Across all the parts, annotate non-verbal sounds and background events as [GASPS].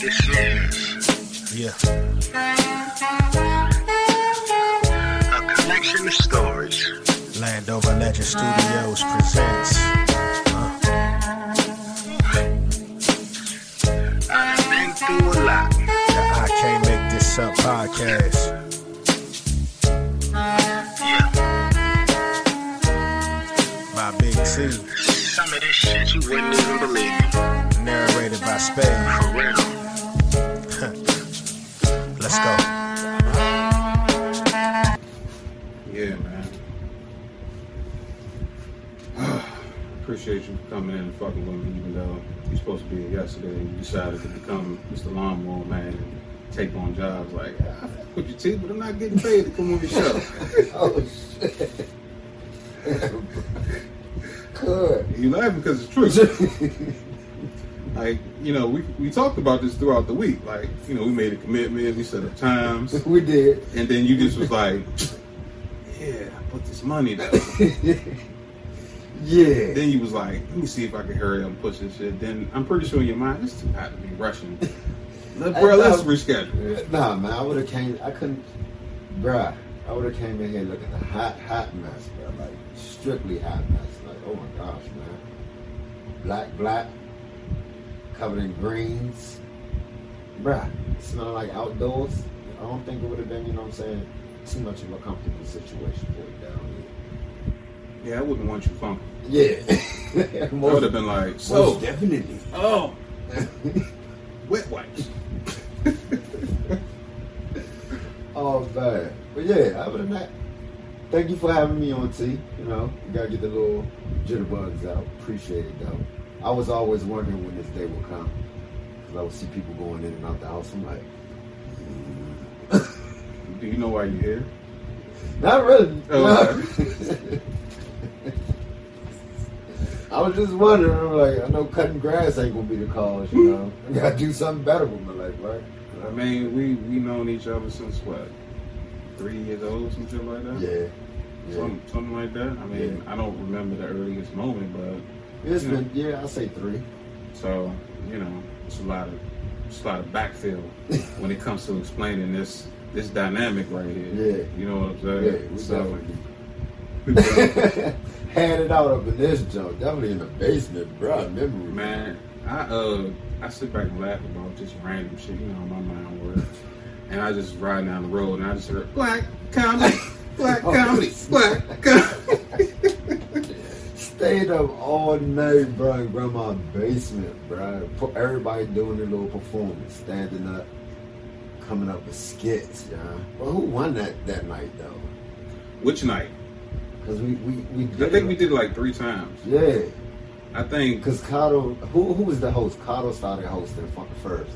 This is Yeah. a collection of stories. Landover Legend Studios presents. Uh, I've been through a lot. the I Can't Make This Up podcast. Yeah. by Big C. Some of this shit you wouldn't even believe. Narrated by Spade. For [LAUGHS] real. Let's go. Yeah, man. [SIGHS] Appreciate you coming in and fucking with me, even though you're supposed to be here yesterday and you decided to become Mr. Lawnmower Man and take on jobs like, ah, I fuck with your teeth, but I'm not getting paid to come on your show. [LAUGHS] Oh shit. [LAUGHS] Good. you laughing because it's true. [LAUGHS] like, you know, we, we talked about this throughout the week. Like, you know, we made a commitment, we set up times, [LAUGHS] we did. and then you just was like, yeah, put this money though. [LAUGHS] Yeah. Then you was like, let me see if I can hurry up and push this shit. Then I'm pretty sure in your mind, it's too hot to be rushing. Let, bro, let's reschedule. Nah, man, I would have came. I couldn't, bruh. I would have came in here looking a hot, hot mess, bro. Like strictly hot mess. Oh my gosh, man. Black, black, covered in greens, bruh. Smelling like outdoors. I don't think it would have been, you know what I'm saying, too much of a comfortable situation for you down here. Yeah, I wouldn't want you funky. Yeah. I would have been like, Most definitely. oh, [LAUGHS] wet wipes. [LAUGHS] Oh man. But yeah, other than that, thank you for having me on T. You know, you gotta get the little jitterbugs out. Appreciate it though. I was always wondering when this day would come. Cause I would see people going in and out the house. I'm like, [LAUGHS] Do you know why you're here? not really. Oh, [LAUGHS] I was just wondering, I'm like, I know cutting grass ain't gonna be the cause, you know. I gotta do something better with my life, right? I mean, we we known each other since what, three years old, some shit like that. Yeah. Yeah. Some, something like that. I mean, I don't remember the earliest moment, but It's Yeah. been yeah, I'll say three. so you know, it's a lot of it's a lot of backfill [LAUGHS] when it comes to explaining this this dynamic right here. Yeah. you know what I'm saying. Yeah, we so, definitely [LAUGHS] had it out up in this junk. Definitely in the basement, bro. Memory. Man, I uh I sit back and laugh about just random shit, you know how my mind works. And I just ride down the road and I just heard black comedy, [LAUGHS] black Oh, comedy, black comedy. [LAUGHS] Stayed up all night, bro, in grandma's basement, bro. Everybody doing their little performance, standing up, coming up with skits, yeah. Well, who won that that night though? Which night? Because we we we did. I think we did it like three times. Yeah, I think because Kato, who who was the host? Kato started hosting first.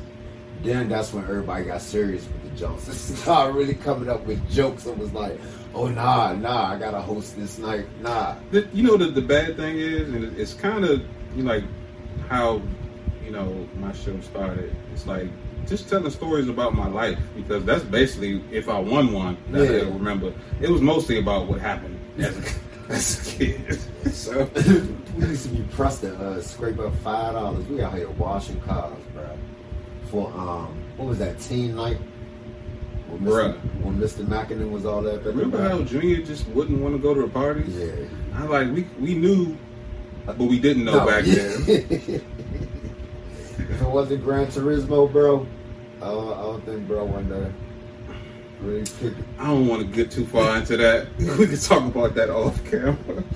Then that's when everybody got serious with the jokes. [LAUGHS] Started really coming up with jokes and was like, "Oh nah, nah, I gotta host this night, nah." the, you know the the bad thing is, and it- it's kind of you know, like how you know my show started. It's like just telling stories about my life because that's basically if I won one that Yeah. I remember. It was mostly about what happened as a, [LAUGHS] as a kid. so [LAUGHS] we used to be pressed to uh, scrape up five dollars. We out here washing cars, bro. For um, what was that teen night? When Mr. Bruh. when Mr. Mackinnon was all that. remember how Junior just wouldn't want to go to the parties? Yeah. I like we we knew, but we didn't know No. back then. [LAUGHS] if it wasn't Gran Turismo, bro, I don't, I don't think bro one day really. I don't want to get too far into that. [LAUGHS] We can talk about that off camera. [LAUGHS]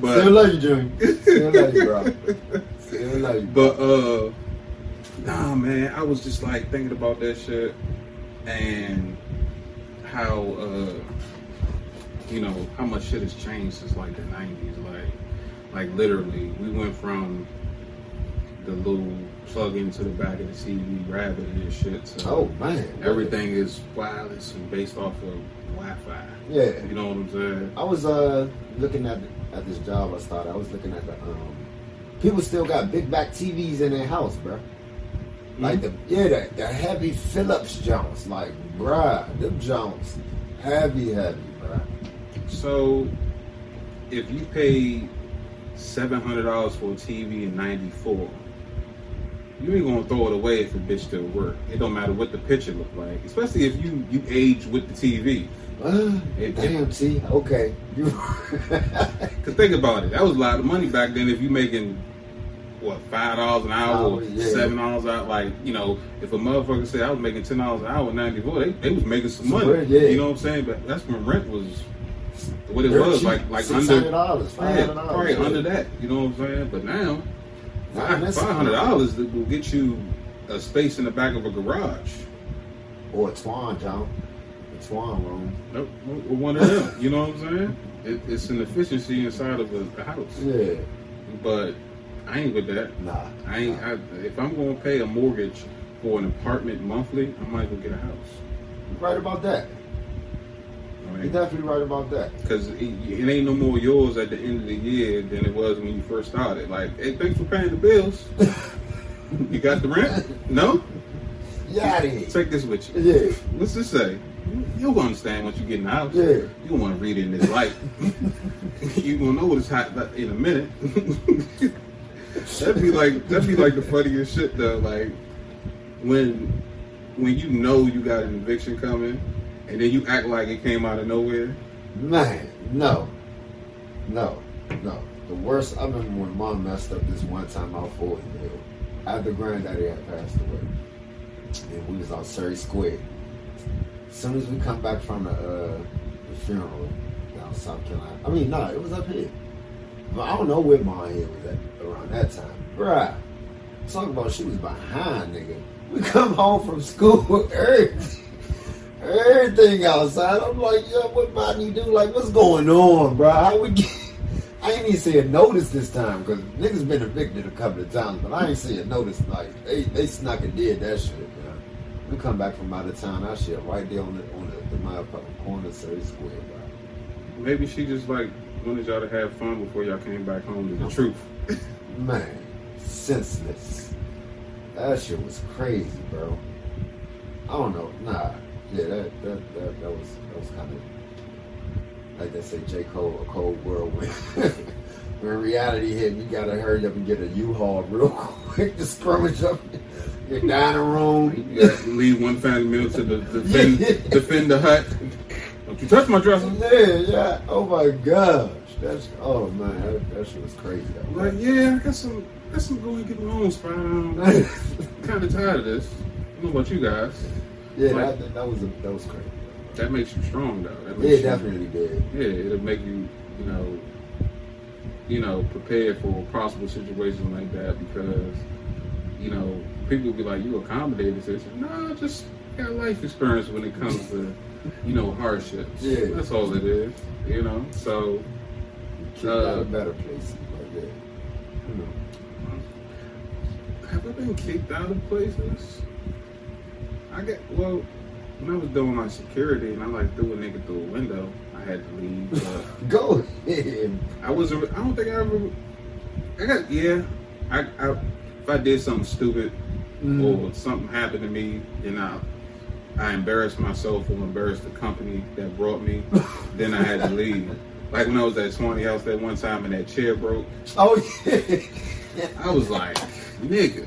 But Still love you, Junior. Still love you, bro. Still love you. Bro. But uh nah man, I was just like thinking about that shit and how uh you know, how much shit has changed since like the nineties. Like like literally we went from the little plug into the back of the TV rabbit and shit to Oh man, everything is wireless and based off of Wi-Fi. Yeah. You know what I'm saying? I was uh looking at at this job I started. I was looking at the um people still got big back TVs in their house, bro. Like the yeah, the, the heavy Phillips Jones, like bruh, them Jones, heavy, heavy, bruh. So, if you paid seven hundred dollars for a TV in '94, you ain't gonna throw it away if a bitch still work. It don't matter what the picture look like, especially if you you age with the TV. Uh, [GASPS] It- damn, see, okay. You [LAUGHS] Cause think about it, that was a lot of money back then. If you making what five dollars an hour or oh, yeah. seven dollars out, like you know, if a motherfucker said I was making ten dollars an hour in '94, they, they was making some money. yeah. You know what I'm saying? But that's when rent was what it Dirt was cheap, like like under $500. yeah, probably under that. You know what I'm saying? But now five hundred dollars that will get you a space in the back of a garage. Or a Twan, John. A Twan room. Nope, one of them. You know what I'm saying? It, it's an efficiency inside of a, a house. Yeah. But I ain't with that. Nah. I ain't. I, if I'm going to pay a mortgage for an apartment monthly, I might well get a house. You're right about that. You're definitely right about that. Because it, it ain't no more yours at the end of the year than it was when you first started. Like, hey, thanks for paying the bills. [LAUGHS] you got the rent? No? Yeah. Take this with you. Yeah. What's this say? You'll understand once you get in the house. Yeah. You don't want to read it in this light. [LAUGHS] you gonna know what it's hot in a minute. [LAUGHS] that'd be like that'd be like the funniest shit though. Like when when you know you got an eviction coming, and then you act like it came out of nowhere. Man, no. No. No. The worst, I remember when mom messed up this one time out for Hill. After granddaddy had passed away. And we was on Surrey Square. As soon as we come back from the, uh, the funeral down South Carolina. I mean, no, it was up here. But I don't know where mom here was at around that time. Bruh. Talk about she was behind, nigga. We come home from school, everything, everything outside. I'm like, yo, what Bonnie do? Like, what's going on, bro? How we get? I ain't even see a notice this time because niggas been evicted a couple of times, but I ain't see a notice. Like they they snuck and did that shit. Bro. We come back from out of town, that shit right there on the on the, the motherfucking corner Surrey Square, bro. Maybe she just like wanted y'all to have fun before y'all came back home to the truth. Man, senseless. That shit was crazy, bro. I don't know. Nah. Yeah, that that that, that was that was kind of like they say J. Cole, a cold world when [LAUGHS] reality hit, you gotta hurry up and get a U-Haul real [LAUGHS] quick to scrummage up your dining room. You leave one family meal to the defend [LAUGHS] defend the hut. Don't you touch my dresser. Yeah, yeah. Oh my gosh. That's oh man, that, that shit was crazy. Like, yeah, I got some, got some going to get my own. I'm kind of tired of this. I don't know about you guys. yeah, like- that, that was a, that was crazy. That makes you strong, though. That Yeah, makes it you, definitely did. Yeah, it'll make you, you know, you know, prepared for possible situations like that because, you know, people will be like, you accommodated this. No, just got life experience when it comes to, you know, hardships. Yeah. That's all it is, you know? So, Kicked Uh, out of better places, but yeah. You know. have I been kicked out of places? I get, well, when I was doing my security and I like threw a nigga through a window, I had to leave. [LAUGHS] Go ahead. I wasn't. I don't think I ever. I got yeah. I, I if I did something stupid Mm. or something happened to me, then I I embarrassed myself or embarrassed the company that brought me. [LAUGHS] then I had to leave. Like when I was at Swanee House that one time and that chair broke, Oh yeah. I was like, nigga.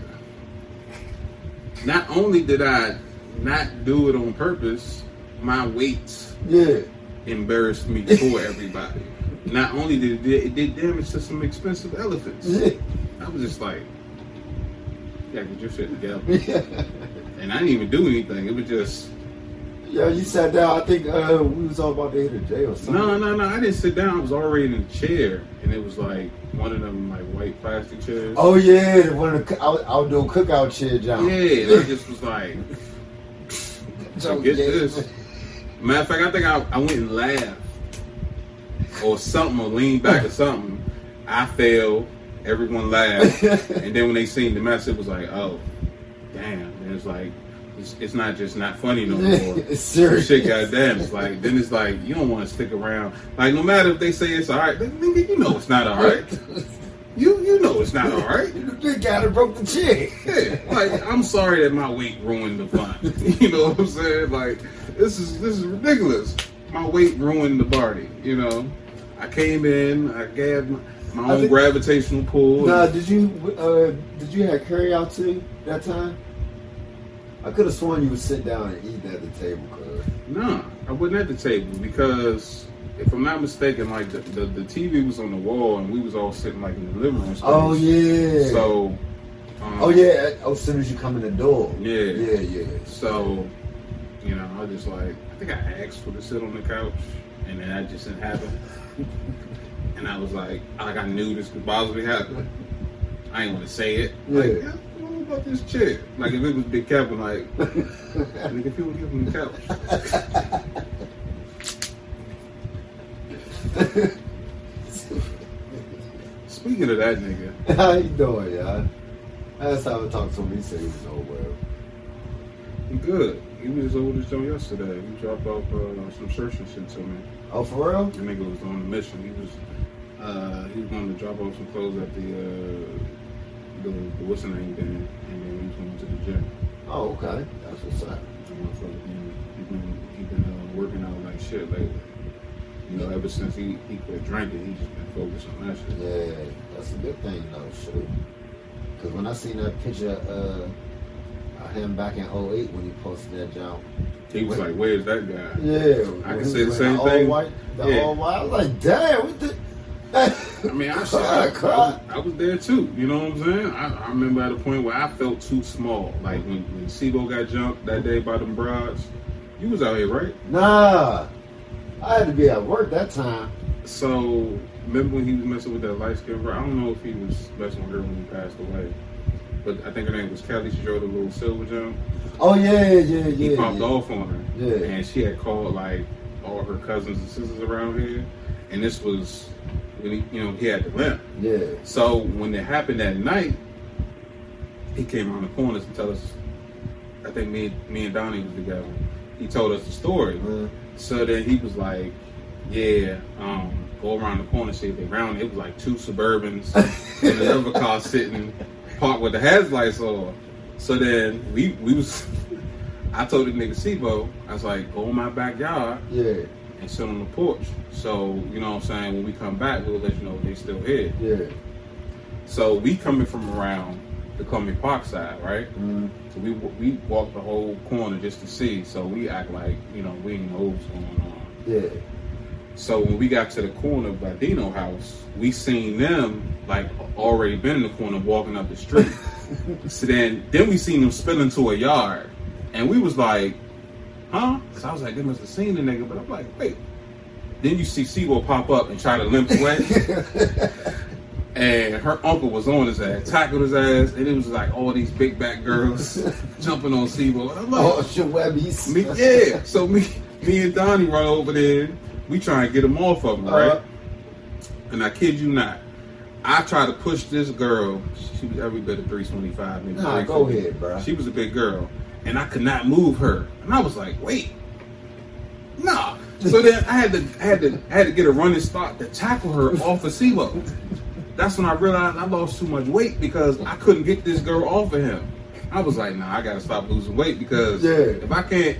Not only did I not do it on purpose, my weights yeah. embarrassed me for everybody. Not only did it, did- it did damage to some expensive elephants. Yeah. I was just like, yeah, get your shit together. [LAUGHS] Yeah. And I didn't even do anything. It was just, Yeah, you sat down. I think uh, we was all about to hit a J or something. no, no, no. I didn't sit down. I was already in a chair. And it was like one of them like white plastic chairs. Oh yeah, one of the, I'll, I'll do a cookout chair, John. Yeah, and I just was like, [LAUGHS] So, get yeah. this. Matter of fact, I think I, I went and laughed or something or leaned back or something. I fell. Everyone laughed. [LAUGHS] and then when they seen the mess, it was like, oh, damn. And it's like, it's, it's not just not funny no [LAUGHS] more. it's serious. Shit, goddamn. It's like, then it's like, you don't want to stick around. Like, no matter if they say it's all right, then, nigga, you know it's not all right. [LAUGHS] You you know it's not all right. The guy that broke the chair. Yeah, like I'm sorry that my weight ruined the fun. [LAUGHS] you know what I'm saying? Like this is this is ridiculous. My weight ruined the party. You know, I came in, I gave my, my own think- gravitational pull. Nah, did you uh, did you have carry out too that time? I could have sworn you would sit down and eat at the table, cuz. Nah, I wasn't at the table because if I'm not mistaken, like the, the, the TV was on the wall and we was all sitting like in the living room. space. Oh yeah. So. Um, Oh yeah. Oh, as soon as you come in the door. Yeah. Yeah, yeah. So, you know, I just like I think I asked for to sit on the couch, and then that just didn't happen. [LAUGHS] and I was like, like I knew this could possibly happen. I ain't want to say it. Like, Yeah. yeah, this chair? Like if it was Big Kevin, like, [LAUGHS] nigga, if you would give him the couch. Speaking of that nigga, [LAUGHS] How you doing, y'all? Last time I talked to him, he said he was over. he good. He was as old as Joe yesterday. He dropped off uh, some shirts and shit to me. Oh, for real? The nigga was on a mission. He was uh, he was going to drop off some clothes at the uh, the, the what's the name then, and then he was going to the gym. Oh, okay. That's what's up. The motherfucker, he, he been he been uh, working out like shit lately. You know, ever since he, he quit drinking, he just been focused on that shit. Yeah, that's a good thing though, shoot. Because when I seen that picture uh, of him back in 08 when he posted that job, He was like, "Where's that guy?" Yeah. I can say the same thing. White, the Yeah. white. I was like, damn, what the. I mean, I, I, I, was, I was there too. You know what I'm saying? I, I remember at a point where I felt too small. Like when, when Sebo got jumped that day by them broads. You was out here, right? Nah. I had to be at work that time. So remember when he was messing with that light skinned girl? I don't know if he was messing with her when he passed away. But I think her name was Kelly. She rode a little silver jump. Oh, yeah, yeah, yeah. He popped yeah. off on her. Yeah. And she had called like all her cousins and sisters around here. And this was when he you know, he had the limp. Yeah. So when it happened that night, he came around the corners and tell us. I think me, me and Donnie was together. He told us the story. Uh, So then he was like, "Yeah, um, go around the corner, see if they round." It was like two Suburbans [LAUGHS] and another car sitting parked with the headlights on. So then we we was. [LAUGHS] I told the nigga Sebo, I was like, "Go in my backyard yeah, and sit on the porch." So you know what I'm saying. When we come back, we'll let you know they still here. yeah. So we coming from around the Columbia Park side, right? Mm, So we we walked the whole corner just to see. So we act like you know we know what's going on. yeah. So when we got to the corner by Dino house, we seen them like already been in the corner walking up the street. [LAUGHS] so then then we seen them spill into a yard. And we was like, huh? So I was like, they must have seen the nigga, but I'm like, wait. Then you see Sebo pop up and try to limp away. [LAUGHS] and her uncle was on his ass, tackled his ass, and it was like all these big back girls [LAUGHS] jumping on Sebo. And I'm like, Oh, Shawebbies. me, yeah. So me, me and Donnie run over there. We try and get them off of him, right? Uh-huh. And I kid you not, I try to push this girl. She was every bit of three twenty five. maybe Nah, go ahead, bro. She was a big girl, and I could not move her. And I was like, wait, nah. So then I had to, I had to, I had to get a running start to tackle her off of CeeLo. That's when I realized I lost too much weight because I couldn't get this girl off of him. I was like, nah, I gotta stop losing weight because Yeah. if I can't,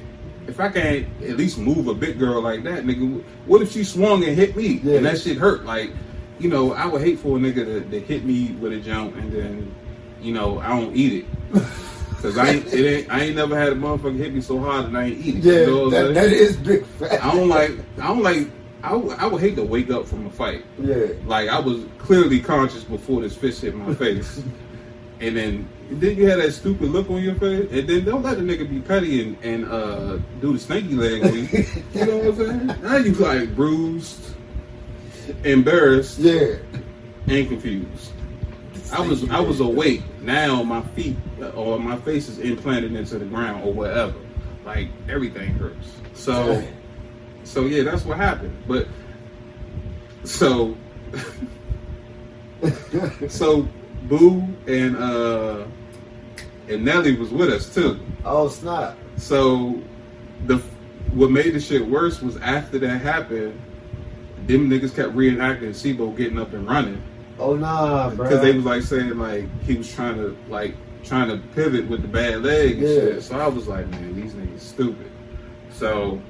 if I can't at least move a big girl like that, nigga, what if she swung and hit me Yeah. and that shit hurt? Like, you know, I would hate for a nigga to, to hit me with a jump and then, you know, I don't eat it. [LAUGHS] Cause I ain't, it ain't, I ain't never had a motherfucker hit me so hard and I ain't eating. Yeah, you know that, saying? that is big fat. I don't like, I don't like, I would, I would hate to wake up from a fight. Yeah. Like I was clearly conscious before this fist hit my face, [LAUGHS] and then then you had that stupid look on your face, and then don't let the nigga be petty and, and uh, do the snaky leg. you. [LAUGHS] you know what I'm saying? Now you like bruised, embarrassed, Yeah. and confused. I was I was awake. Now my feet or my face is implanted into the ground or whatever. Like everything hurts. So so yeah, that's what happened. But so [LAUGHS] so Boo and uh and Nelly was with us too. oh snap! So the what made the shit worse was after that happened, them niggas kept reenacting Sibo getting up and running Oh nah, bro. because they was like saying like he was trying to like trying to pivot with the bad leg and Yeah. shit. So I was like, man, these niggas stupid. So,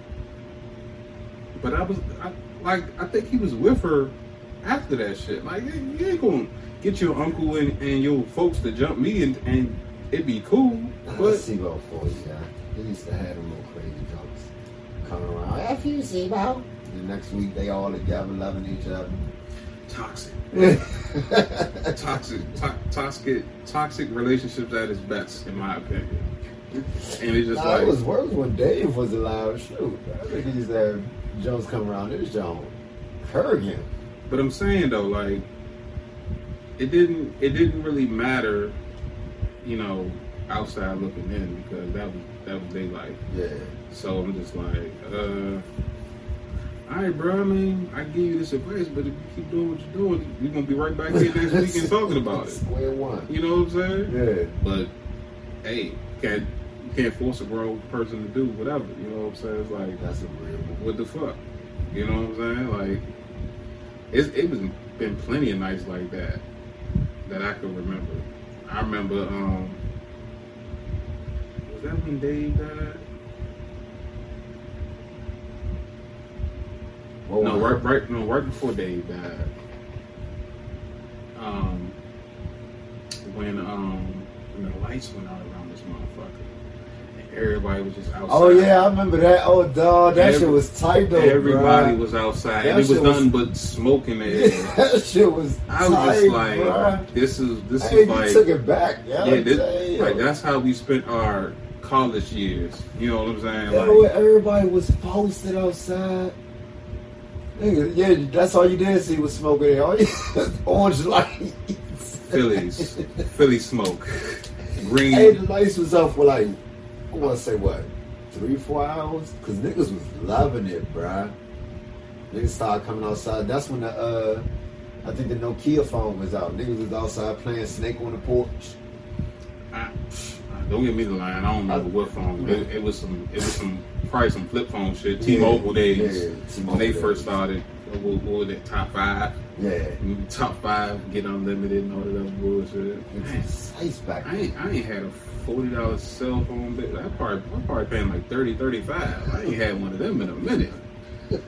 but I was I, like, I think he was with her after that shit. Like you ain't gonna get your uncle and, and your folks to jump me and, and it be cool. But But SIBO for you, guy. He used to have them little crazy jokes coming around. F you, SIBO. The next week they all together loving each other. Toxic, [LAUGHS] toxic, to- toxic, toxic relationships at its best, in my opinion. And it's just nah, like it was worse when Dave was allowed. To shoot, I think he used to have Jones come around this Jones. Kurgan. But I'm saying though, like it didn't it didn't really matter, you know, outside looking in because that was that was their life. Yeah. So I'm just like, uh all right, bro. I mean, I give you this advice, but if you keep doing what you're doing, we're gonna be right back here next week and [LAUGHS] talking about it. Square one. You know what I'm saying? Yeah. But hey, can't you can't force a grown person to do whatever. You know what I'm saying? It's like That's agreeable. what the fuck? You know what I'm saying? Like, it's it was been plenty of nights like that that I can remember. I remember, um, was that when Dave died? No, right, right, no, right before Dave died. Um, when um, when the lights went out around this motherfucker, and everybody was just outside. Oh yeah, I remember that. Oh dog, that shit was tight though. Everybody bruh. was outside, That and it was shit was- but smoke in the air. [LAUGHS] that shit was I was tight, just like, bruh. this is this Hey, is you like, took it back, yeah. yeah, this, like that's how we spent our college years. You know what I'm saying? Yeah, Like, everybody was posted outside. Yeah, that's all you did see was smoke in there. All you, [LAUGHS] orange lights. Phillies, Philly smoke, green. Hey, the lights was up for like, I want to say what, three, four hours? Because niggas was loving it, bruh. Niggas started coming outside. That's when the, uh, I think the Nokia phone was out. Niggas was outside playing Snake on the porch. I, don't get me the line. I don't remember what phone. It, it was some. It was some. Probably some flip phone shit. T-Mobile days when they days. first started. What, what was it? Top five. Yeah. Top five. Get unlimited and all that other bullshit. It Man, was nice back I ain't, I ain't had a forty dollar cell phone bill. I probably I probably paying like 30 35 I ain't had one of them in a minute.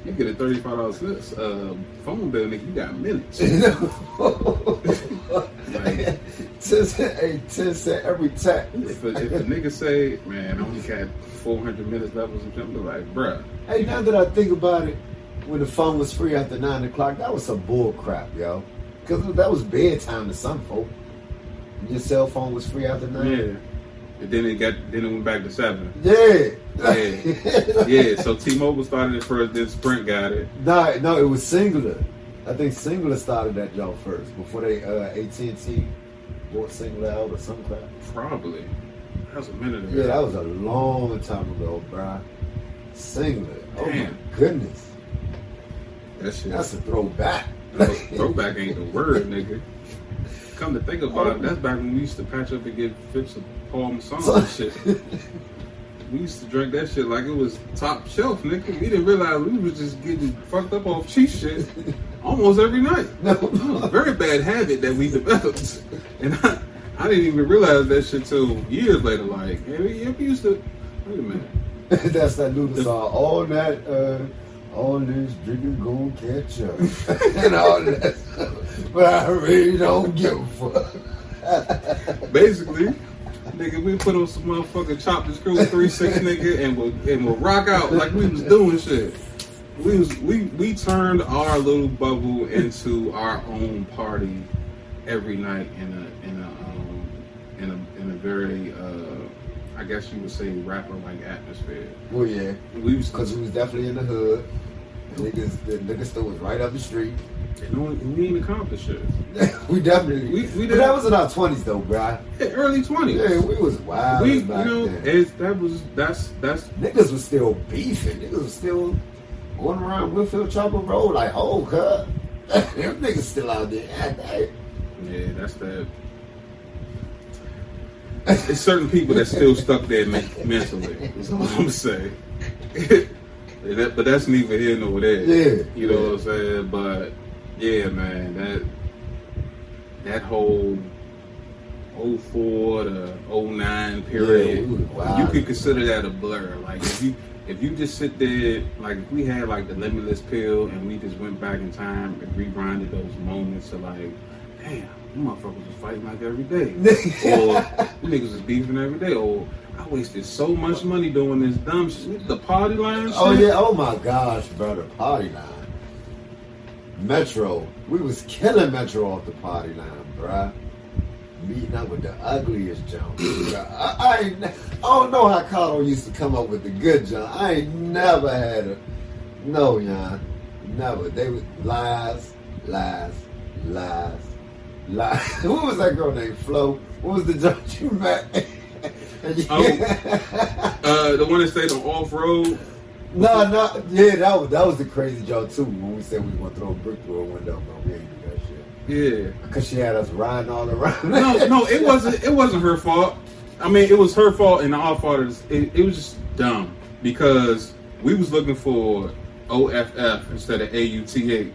You get a thirty five dollar uh, phone bill, nigga. You got minutes. [LAUGHS] Like- ten cent, hey, ten cent every tap. if, a, if a nigga say, man, I only got four hundred minutes left or something, I'm like, bruh. Hey, now that I think about it, when the phone was free after nine o'clock, that was some bull crap, yo. Because that was bedtime to some folk. Your cell phone was free after nine. Yeah. And then it got then it went back to seven. Yeah. Yeah. Yeah. So T-Mobile started it first, then Sprint got it. no, no, it was Cingular. I think Cingular started that job first before they uh, AT and T bought Cingular out or some crap. Probably. That was a minute ago. Yeah, that was a long time ago, bruh. Cingular. Oh Damn. my goodness, that shit. that's a throwback. Throwback ain't the word, nigga. Come to think about it, that's back when we used to patch up and get fifths of Paul Masson and [LAUGHS] shit. We used to drink that shit like it was top shelf, nigga. We didn't realize we was just getting fucked up off cheap shit [LAUGHS] almost every night. No. A very bad habit that we developed. [LAUGHS] And I, I didn't even realize that shit till years later. Like, hey, we, we used to, wait a minute. [LAUGHS] That's that Luda song. All that, uh, all this drinking gon' catch up. and all that stuff. But I really don't give a fuck. Basically, nigga, we put on some motherfucking chop and screw three six nigga and we'll and we'll rock out like we was doing shit. We was we we turned our little bubble into our own party every night in a in a um in a in a very uh I guess you would say rapper like atmosphere. Well, yeah, We was because we was definitely in the hood. The niggas, the nigga store was right up the street. And we ain't accomplished shit. [LAUGHS] we definitely. We- we but did- that was in our twenties though, bruh. Yeah, early twenties. Yeah, we was wild we you know that was that's that's Niggas was still beefing. Niggas was still going around Whitfield Chapel Road like, oh, cut. [LAUGHS] Them niggas still out there. Yeah, that's that. It's certain people that still stuck there men- mentally. Is all I'm saying. [LAUGHS] But that's neither here nor there. Yeah, you know yeah. what I'm saying. But yeah, man, that that whole 04 to 09 period, Yeah, you could consider that a blur. Like if you if you just sit there, like if we had like the limitless pill and we just went back in time and regrinded those moments of like, damn, you motherfuckers was fighting like every day, [LAUGHS] or you niggas was beefing every day, or I wasted so much money doing this dumb shit, the party line oh, shit. Oh yeah, oh my gosh, brother, party line. Metro, we was killing Metro off the party line, bruh. Meeting up with the ugliest junk. I, I, I don't know how Carlo used to come up with the good junk. I ain't never had a no, Jan, never. They was lies, lies, lies, lies. [LAUGHS] what was that girl named Flo? What was the junk you met? [LAUGHS] Oh. Uh, the one that stayed on off road. No, no, yeah, that was that was the crazy joke too. When we said we was gonna throw a brick through a window, but we ain't do that shit Yeah. because she had us riding all around. No, no, it wasn't. It wasn't her fault. I mean, it was her fault and our fault. It, it was just dumb because we was looking for OFF instead of AUTH,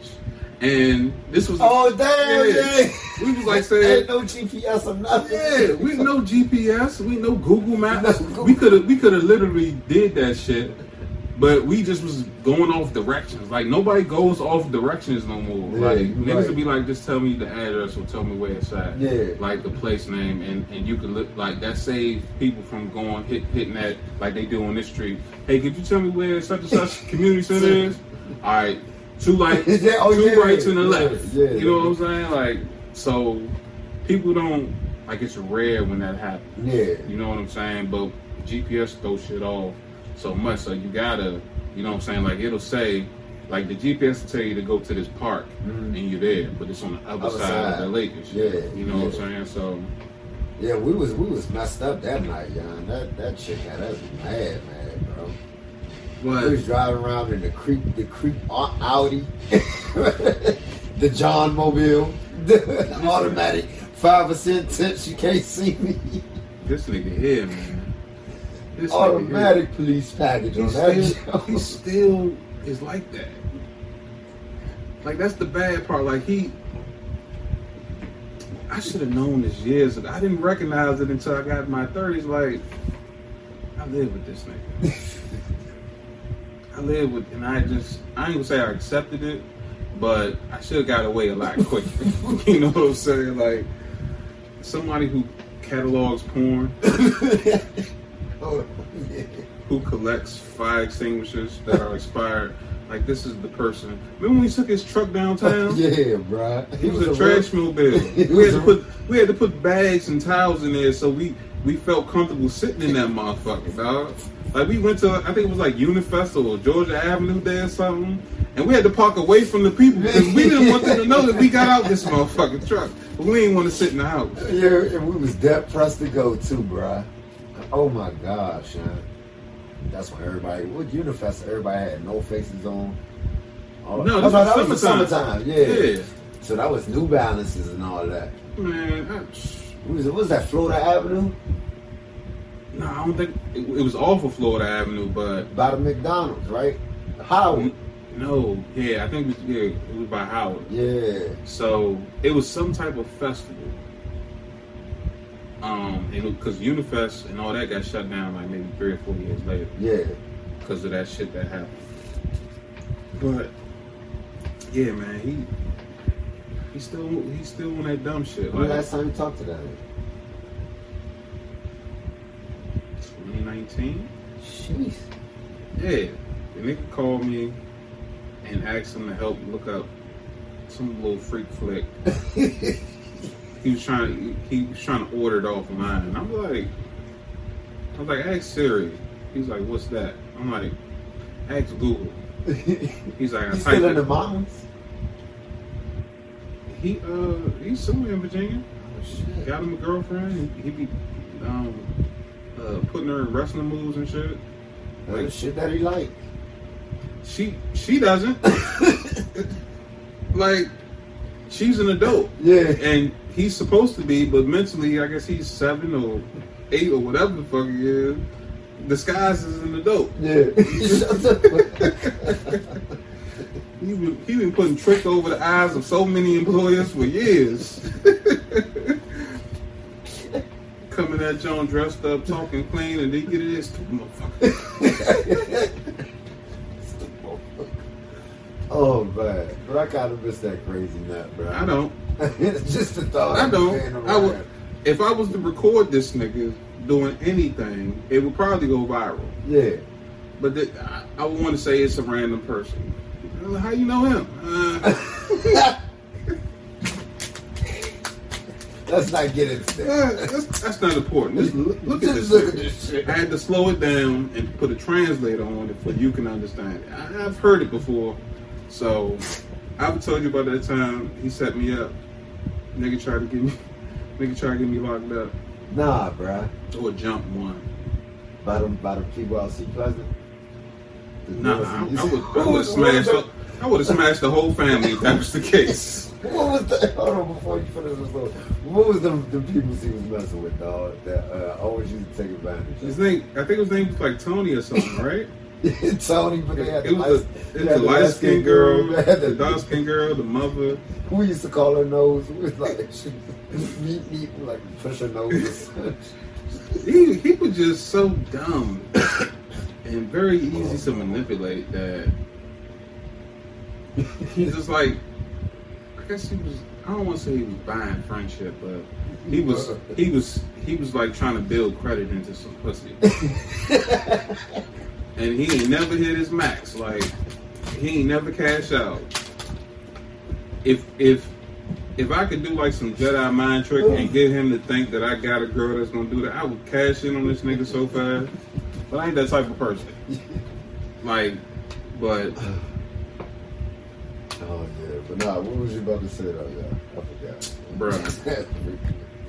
and this was. Oh damn! Yeah. Yeah, We was like saying, no GPS or nothing. Yeah, we no GPS, we no Google Maps. No Google. We could have we could have literally did that shit, but we just was going off directions. Like nobody goes off directions no more. Yeah, like niggas right. would be like, just tell me the address or tell me where it's at. Yeah. like the place name, and and you could look like that save people from going hit hitting that like they do on this street. Hey, could you tell me where such and such [LAUGHS] community center is? All right, two [LAUGHS] lights, Yeah, oh, two yeah, right to the yeah, left. yeah, you know what I'm saying? Like so people don't like it's rare when that happens. Yeah. You know what I'm saying? But GPS throw shit off so much, so you gotta, you know what I'm saying? Like it'll say, like the GPS will tell you to go to this park, Mhm. and you're there, but it's on the other, Other side, side. of the lake Yeah. You know what. I'm saying? So Yeah, we was we was messed up that night, John. That that chick had us mad, mad, bro. We was driving around in the creep, the creep Audi, [LAUGHS] the John Mobile, [LAUGHS] the automatic five percent tips. You can't see me. this nigga here, man. This nigga oh, Automatic police package here, on he that. still, [LAUGHS] he still is like that. Like that's the bad part. Like he, I should have known this years ago. I didn't recognize it until I got in my thirties. Like I live with this nigga. I live with, and I just, I ain't gonna say I accepted it, but I should have got away a lot quicker. [LAUGHS] you know what I'm saying? Like somebody who catalogs porn, Oh. [LAUGHS] who collects fire extinguishers that are expired. Like this is the person. Remember when he took his truck downtown? [LAUGHS] yeah, bro. He was a trash mobile. [LAUGHS] We had to put we had to put bags and towels in there so we we felt comfortable sitting in that motherfucker, dog. Like we went to I think it was like Unifest or Georgia Avenue Day or something, and we had to park away from the people because we didn't want them to know that we got out this motherfucking truck. But we didn't want to sit in the house. Yeah, and we was dead pressed to go too, bruh. Oh my gosh, man. That's when everybody, what Unifest, everybody had no faces on. All- No, that was the summertime. Yeah. Yeah. So that was New Balances and all that. Man, What was, what was that, Florida Avenue? no, I don't think it, it was off of Florida Avenue, but By the McDonald's, right? Howard. no, yeah, I think it was, yeah, it was by Howard. Yeah. So it was some type of festival. Um, because Unifest and all that got shut down like maybe three or four years later Yeah. because of that shit that happened. But yeah, man, he he still he's still on that dumb shit. When Like last time you talked to that? 2019. Jeez. Yeah, the nigga called me and asked him to help look up some little freak flick. [LAUGHS] he was trying he was trying to order it off of mine. I'm like I was like, ask Siri. He's like, what's that? I'm like, ask Google. [LAUGHS] He's like, I He's still in the mountains? He uh he's somewhere in Virginia. Oh, shit. Got him a girlfriend. He, he be um uh, putting her in wrestling moves and shit. Well, the shit that he like. She she doesn't. [LAUGHS] like she's an adult. Yeah. And he's supposed to be, but mentally I guess he's seven or eight or whatever the fuck he is. Disguised as an adult. Yeah. [LAUGHS] [LAUGHS] He been, he been putting trick over the eyes of so many employers for years. [LAUGHS] Coming at John dressed up, talking clean, and they get it. Stupid motherfucker. oh man, but I kind of miss that crazy nut, bro. I don't. It's [LAUGHS] just the thought. I don't. I would, if I was to record this nigga doing anything, it would probably go viral. Yeah. But the, I, I would want to say it's a random person. Uh, How you know him? Uh, [LAUGHS] Let's not get into uh, that. that's, that's not important. Just look, look at this. look at this shit. I had to slow it down and put a translator on it for you can understand it. I, I've heard it before, so I've told you about that time he set me up. Nigga tried to get me, nigga tried to get me locked up Nah, bruh. or jump one. By them, by the people out see Pleasant. The Nah, I, I would, I would have was- [LAUGHS] what was smashed. the- the- I would have smashed the whole family if that was the case. [LAUGHS] What was the hold on before you finish this little, What was the the people he was messing with, dog? That uh, always used to take advantage. His name, I think his name was like Tony or something, right? [LAUGHS] Tony, but they had the It was light, the, they had the light skinned girl, had the the dark skinned girl, the mother. We used to call her nose. [LAUGHS] We was like she, meet meet like push her nose. [LAUGHS] He he was just so dumb and very easy to manipulate that he's just like I guess he was I don't want to say he was buying friendship, but he was he was he was like trying to build credit into some pussy. And he ain't never hit his max. Like he ain't never cash out. If if if I could do like some Jedi mind trick and get him to think that I got a girl that's gonna do that, I would cash in on this nigga so fast. But I ain't that type of person. [LAUGHS] Like, but [SIGHS] Oh yeah, but nah. What was you about to say though? Yeah, I forgot. Bruh.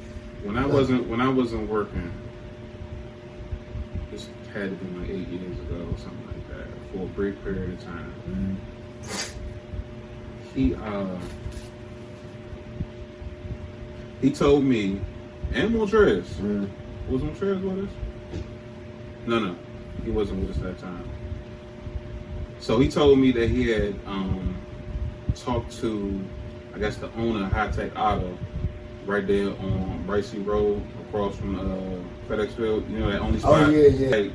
[LAUGHS] when I wasn't when I wasn't working, had to be like eight years ago or something like that, for a brief period of time. He uh he told me and Montrez. Mm. Was Montrez with us? No, no, he wasn't with us that time. So he told me that he had um, talked to, I guess, the owner of High Tech Auto, right there on Brightseat Road, across from uh, FedEx Field. You know that only spot. Oh, yeah, yeah.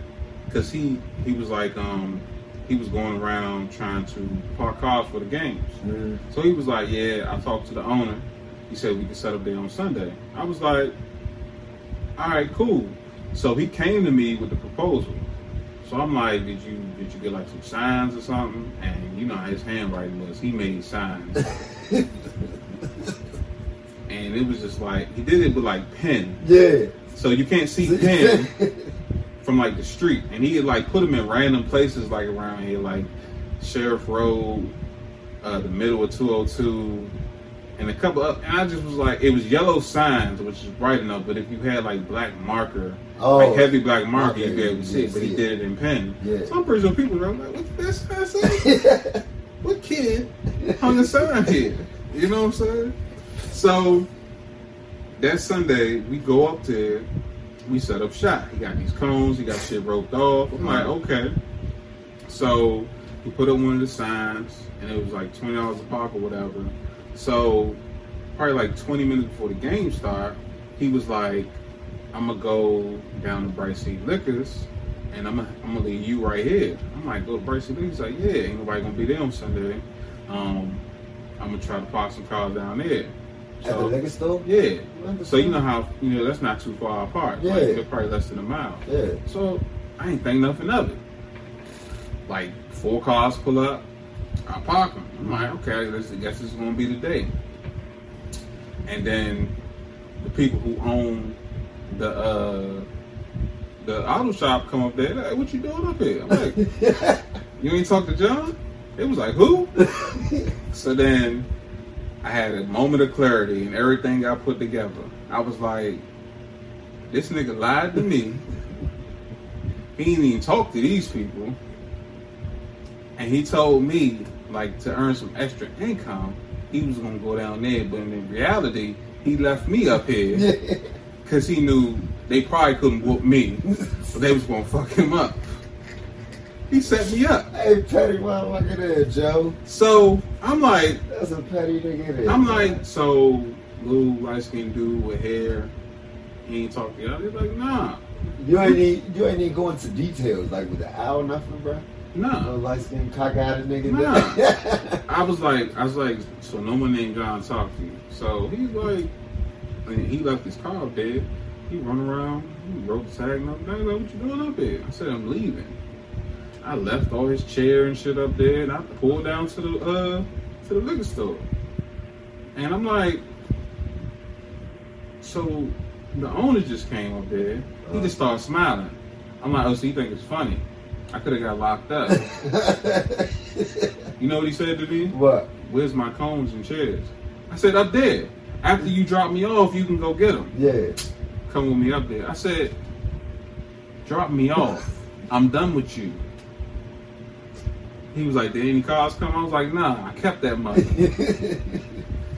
Because he he was like um, he was going around trying to park cars for the games. Mm. So he was like, "Yeah, I talked to the owner. He said we could set up there on Sunday." I was like, "All right, cool." So he came to me with the proposal. So I'm like, "Did you did you get like some signs or something?" And you know how his handwriting was. He made signs, [LAUGHS] and it was just like he did it with like pen, Yeah. So you can't see [LAUGHS] pen from like the street, and he had like put them in random places like around here, like Sheriff Road, uh, the middle of 202, and a couple up. And I just was like, it was yellow signs, which is bright enough, but if you had like black marker, Oh, like heavy black marker, okay, you'd be able to see it. But he did it in pen. Yeah. So I'm pretty sure people are like, what that sign say? [LAUGHS] what kid hung a sign here? You know what I'm saying? So that Sunday, we go up there, we set up shop. He got these cones, he got shit roped off. I'm like, okay. So he put up one of the signs, and it was like twenty dollars a pop or whatever. So probably like twenty minutes before the game start, he was like, "I'm gonna go down to Brightseat Liquors, and I'm gonna, I'm gonna leave you right here." I'm like, "Go to Brightseat Liquors?" He's like, "Yeah, ain't nobody gonna be there on Sunday. Um, I'm gonna try to park some cars down there." At the liquor store. Yeah. So you know how you know that's not too far apart. Like, Yeah. they're probably less than a mile. Yeah. So I ain't think nothing of it. Like four cars pull up, I park them. I'm like, okay, this, I guess this is gonna be the day. And then the people who own the uh, the auto shop come up there. Like, what you doing up here? I'm like, [LAUGHS] you ain't talk to John? It was like who? [LAUGHS] so then I had a moment of clarity and everything got put together. I was like, this nigga lied to me. He didn't even talk to these people. And he told me, like, to earn some extra income, he was gonna go down there. But in reality, he left me up here [LAUGHS] because he knew they probably couldn't whoop me. So [LAUGHS] they was gonna fuck him up. He set me up. Hey, petty motherfucker there, Joe. So I'm like, That's a petty nigga there. I'm like, so blue light skinned dude with hair, He ain't talk to y'all. They like, nah, You ain't need, you ain't need go into details like with the owl nothing, bro. nah. No light skinned cockeyed nigga. Nah. [LAUGHS] I was like, I was like, so no one named John talked to you. So he's like, and he left his car up there. He run around, he wrote the tag. I was like, what you doing up here? I said, I'm leaving. I left all his chair and shit up there, and I pulled down to the uh to the liquor store. And I'm like, so the owner just came up there. He just started smiling. I'm like, oh, so you think it's funny? I could have got locked up. [LAUGHS] You know what he said to me? what? Where's my cones and chairs? I said, up there. After you drop me off, you can go get them. Yeah. Come with me up there. I said, drop me off. I'm done with you. He was like, did any cars come? I was like, nah, I kept that money. [LAUGHS]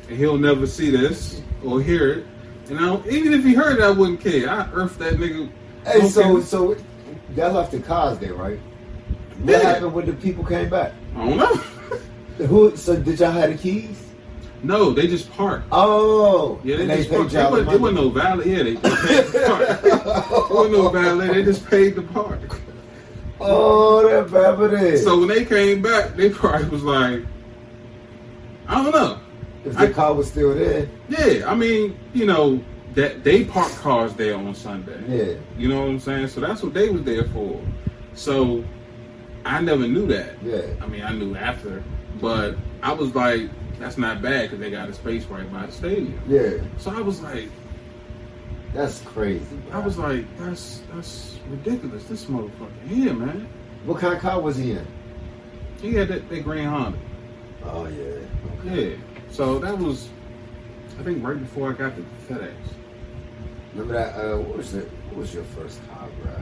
and he'll never see this or hear it. And I don't, even if he heard it, I wouldn't care. I earthed that nigga. Hey, so Okay. so that left the cars there, right? What Yeah. happened when the people came back? I don't know. [LAUGHS] Who? So did y'all have the keys? no, they just parked. Oh, Yeah, they and just parked. Wasn't, wasn't no valet. Yeah, they, they paid the park. [LAUGHS] It wasn't no valet. They just paid the park. Oh, that baby. So when they came back, they probably was like, I don't know. if the I- car was still there, Yeah, I mean, you know, that they park cars there on Sunday. yeah, You know what I'm saying? So that's what they was there for. So I never knew that. yeah. I mean, I knew after, but I was like, that's not bad because they got a space right by the stadium. Yeah, So I was like, that's crazy. I was like, that's that's ridiculous. This motherfucker here, man. what kind of car was he in? He had that, that Grand Honda. Oh yeah, Yeah. So that was, I think, right before I got to FedEx. Remember that? Uh, what was it? What was your first car, bro?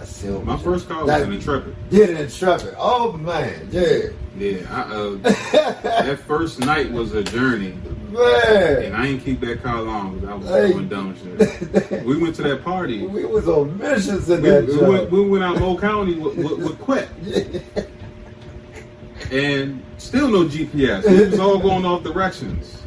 That silver. My first car was That- an Intrepid. Yeah, an Intrepid. Oh man, yeah, Yeah. I, uh, [LAUGHS] that first night was a journey, Man. and. I didn't keep that car long because I was Hey. doing dumb shit. We went to that party. [LAUGHS] we was on missions in We, that we went, we went out Mo County with, with, with [LAUGHS] Quet, and still no GPS. It was all going off directions.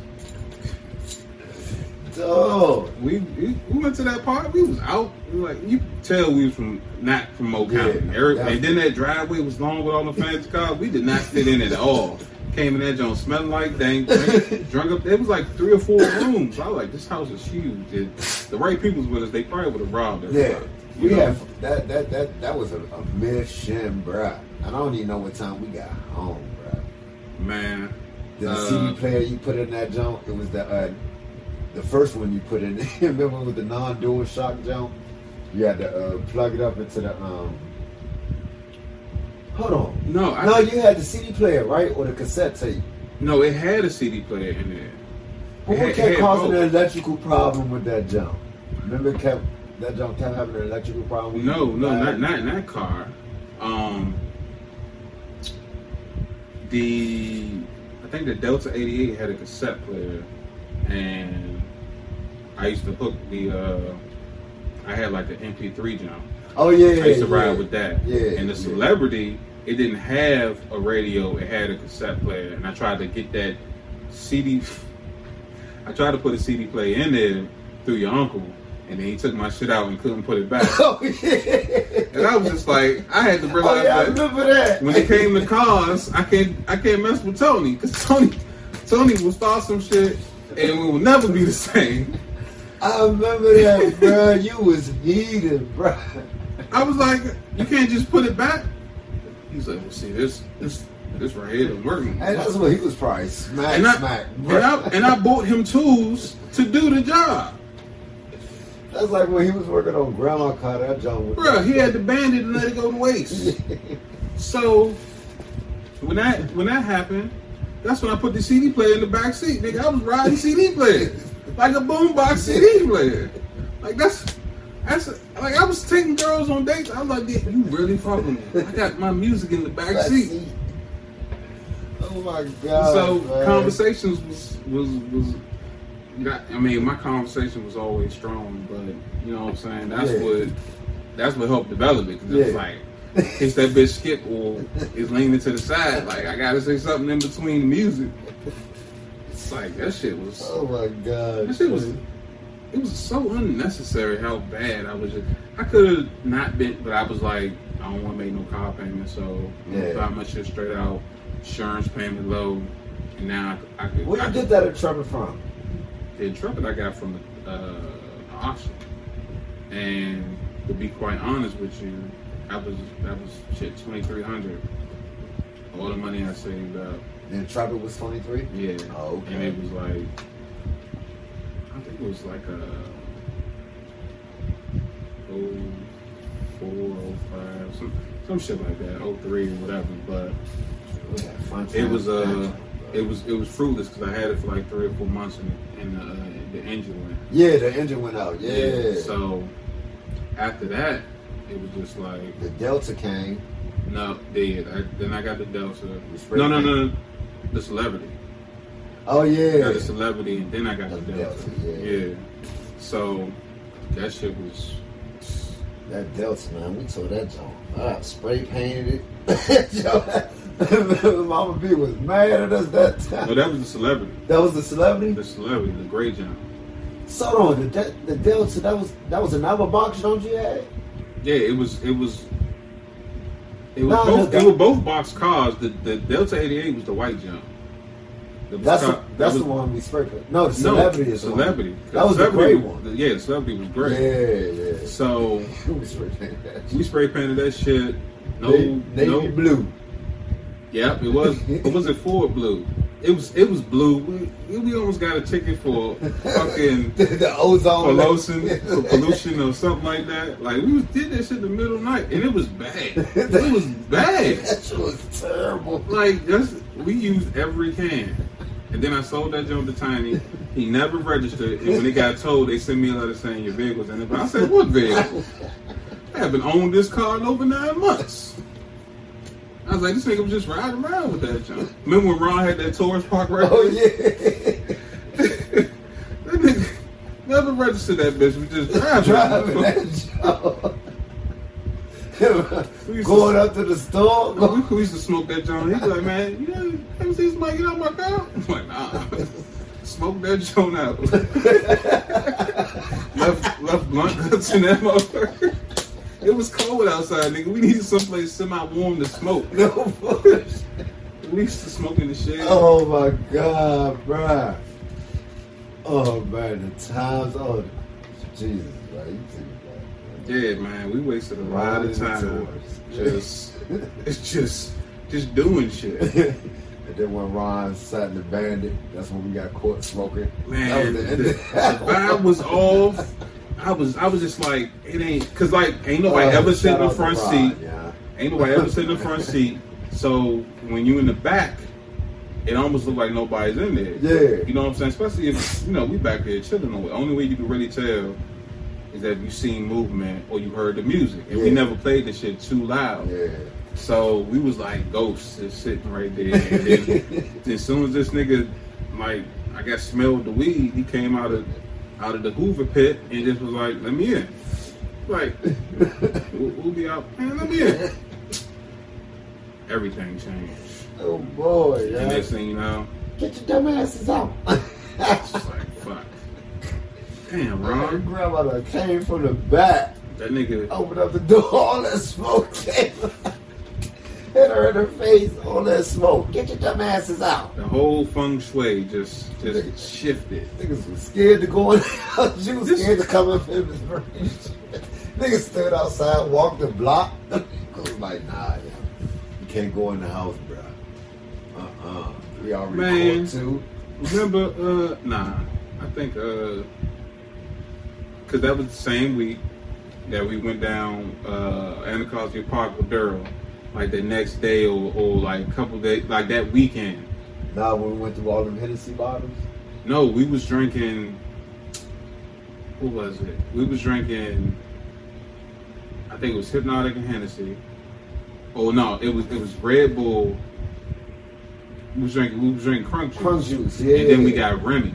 Oh, We, we we went to that party. We was out. We like you could tell we was from not from Mo County. Yeah. and then that driveway was long with all the fancy cars. We did not fit in at all. Came in that joint smelling like dang drunk up. It was like three or four rooms. I was like this house is huge. And the right people was with us. They probably would have robbed us. yeah. We know? have that that that that was a, a mission, bruh. I don't even know what time we got home, bruh. man. The Uh, CD player you put in that jump, it was the uh, the first one you put in. [LAUGHS] Remember with the non-dual shock jump? You had to uh, plug it up into the um. Hold on. No, I, No, you had the CD player, right, or the cassette tape. no, it had a CD player in there. But what kept causing both. an electrical problem with that jump? Remember, kept that jump kept having an electrical problem. No, no, not not in that car. Um, the I think the Delta '88 had a cassette player, and I used to hook the. Uh, I had like an MP3 jump. Oh yeah, I used to yeah. ride with that. Yeah, And the yeah. celebrity, it didn't have a radio. It had a cassette player, and I tried to get that CD. I tried to put a CD player in there through your uncle, and then he took my shit out and couldn't put it back. [LAUGHS] Oh yeah. And I was just like, I had to Oh realize yeah, I remember that. when it came to cars, I can't I can't mess with Tony because Tony Tony will start some shit and we will never be the same. I remember that, bro. You was heated, bro. I was like, you can't just put it back. He's like, well, see this this this right here is working. And that's what he was probably smack And I, smack. and I and I bought him tools to do the job. That's like when he was working on Grandma car. That John was. Bruh, he had to band it and let it go to waste. [LAUGHS] So when that when that happened, that's when I put the CD player in the back seat. Nigga, I was riding CD player like a boombox CD player. Like that's that's like I was taking girls on dates. I was like, "Yeah, you really fucking me. I got my music in the back Back seat. seat. Oh my god. So man. conversations was was was. Not, I mean, my conversation was always strong, but you know what I'm saying. That's Yeah. what that's what helped develop it because it's Yeah. like in case that bitch skip or is leaning to the side, like I gotta say something in between the music. Like that shit was Oh my god. that shit was it was so unnecessary how bad I was. Just, I could have not been, but I was like, I don't want to make no car payment, so Yeah. buy my shit straight out. Insurance payment low, and now I, I could. Where I you could- get that intrepid from? the intrepid I got from the uh, auction. And to be quite honest with you, I was that was shit twenty three hundred. All the money I saved up, The intrepid was 23? yeah. Oh, okay. And it was like, I think it was like a oh four, oh five, some some shit like that, oh three or whatever. But We had fun it was times uh, it was it was fruitless because I had it for like three or four months and and uh, the engine went. Yeah, the engine went out. Yeah. So after that, it was just like the Delta came. no, dead. I, then I got the Delta. The No, no, no, no, the celebrity. Oh I yeah. got the celebrity, and then I got the Delta. Delta, yeah. yeah. So that shit was. That Delta, man, we tore that joint. I spray painted it. [LAUGHS] [LAUGHS] Mama B was mad at us that time. No, that was the celebrity. That was the celebrity. The celebrity, the gray John. So on the the Delta, that was that was another box don't you had? Yeah, it was. It was. It was No, both. no, it was both box cars. The the Delta eighty eight was the white jump. The That's car- the, that's that the one we spray painted. No, the celebrity no, is the celebrity. one. That was the Celebrity gray was- one. Yeah, celebrity was great. Yeah, yeah. So [LAUGHS] we spray painted that. we spray painted that shit. No, navy, no. blue. Yep, it was. [LAUGHS] It was a Ford blue. It was. It was blue. We, we almost got a ticket for fucking [LAUGHS] the, the ozone. pollution, [LAUGHS] for pollution or something like that. Like we was did that shit in the middle of the night, and it was bad. [LAUGHS] It was bad. that shit was terrible. Like that's we used every can. And then I sold that joint to Tiny. He never registered. And when it got told, they sent me a letter saying your vehicle's in it. But I said, what vehicle? I haven't owned this car in over nine months. I was like, this nigga was just riding around with that junk. Remember when Ron had that Taurus park right Oh there? yeah. [LAUGHS] that nigga never registered that bitch. We just driving. [LAUGHS] Driving that joint. [LAUGHS] Going to- up to the store. We, we used to smoke that joint. He's like, man, you know, ever see somebody get out my car? I'm like, nah. Smoke that joint out. left left blunt guts in that motherfucker. It was cold outside, nigga. We needed someplace semi-warm to smoke. [LAUGHS] no bullshit. We used to smoke in the shed. Oh my god, bruh. Oh man, the times. Oh, Jesus, right? You think about it, Yeah, man, we wasted a lot of time. Just, [LAUGHS] it's just, just doing shit. [LAUGHS] and then when Ron sat in the bandit, that's when we got caught smoking. Man, that the, the the vibe was off. I was, I was just like, it ain't, cause like, ain't nobody Oh, ever sit in the front Ron, seat. Yeah. Ain't nobody ever sit in the [LAUGHS] front seat. So when you in the back, it almost look like nobody's in there. Yeah. You know what I'm saying? Especially if you know we back there chilling. The only way you can really tell is that you seen movement or you heard the music. And we never played the shit too loud. Yeah. So we was like ghosts just sitting right there. And then [LAUGHS] as soon as this nigga like I guess smelled the weed, he came out of out of the Hoover pit and just was like, "Let me in." Like [LAUGHS] we'll, we'll be out, man. Let me in. Everything changed. Oh boy, And next thing you know, Get your dumb asses out. it's just like [LAUGHS] fuck. Damn, My Ron. grandmother came from the back, That nigga. opened up the door, all that smoke came. Hit her in her face, all that smoke. Get your dumb asses out. The whole feng shui just just shifted. Niggas was scared to go in the house. You was scared to come up in this range. Niggas stood outside, walked the block. I was like, nah, yeah. You can't go in the house, bro. Uh-uh. We already Man. caught too. Remember, uh, nah, I think, uh, cause that was the same week that we went down, uh, Anacostia Park with Daryl, like the next day or, or like a couple days, like that weekend. Now when we went through all them Hennessy bottles. No, we was drinking, who was it? We was drinking, I think it was Hpnotiq and Hennessy. Oh no, it was, it was Red Bull. We was drinking, we was drinking crunk juice. Crunk juice, yeah. And then we got Remy.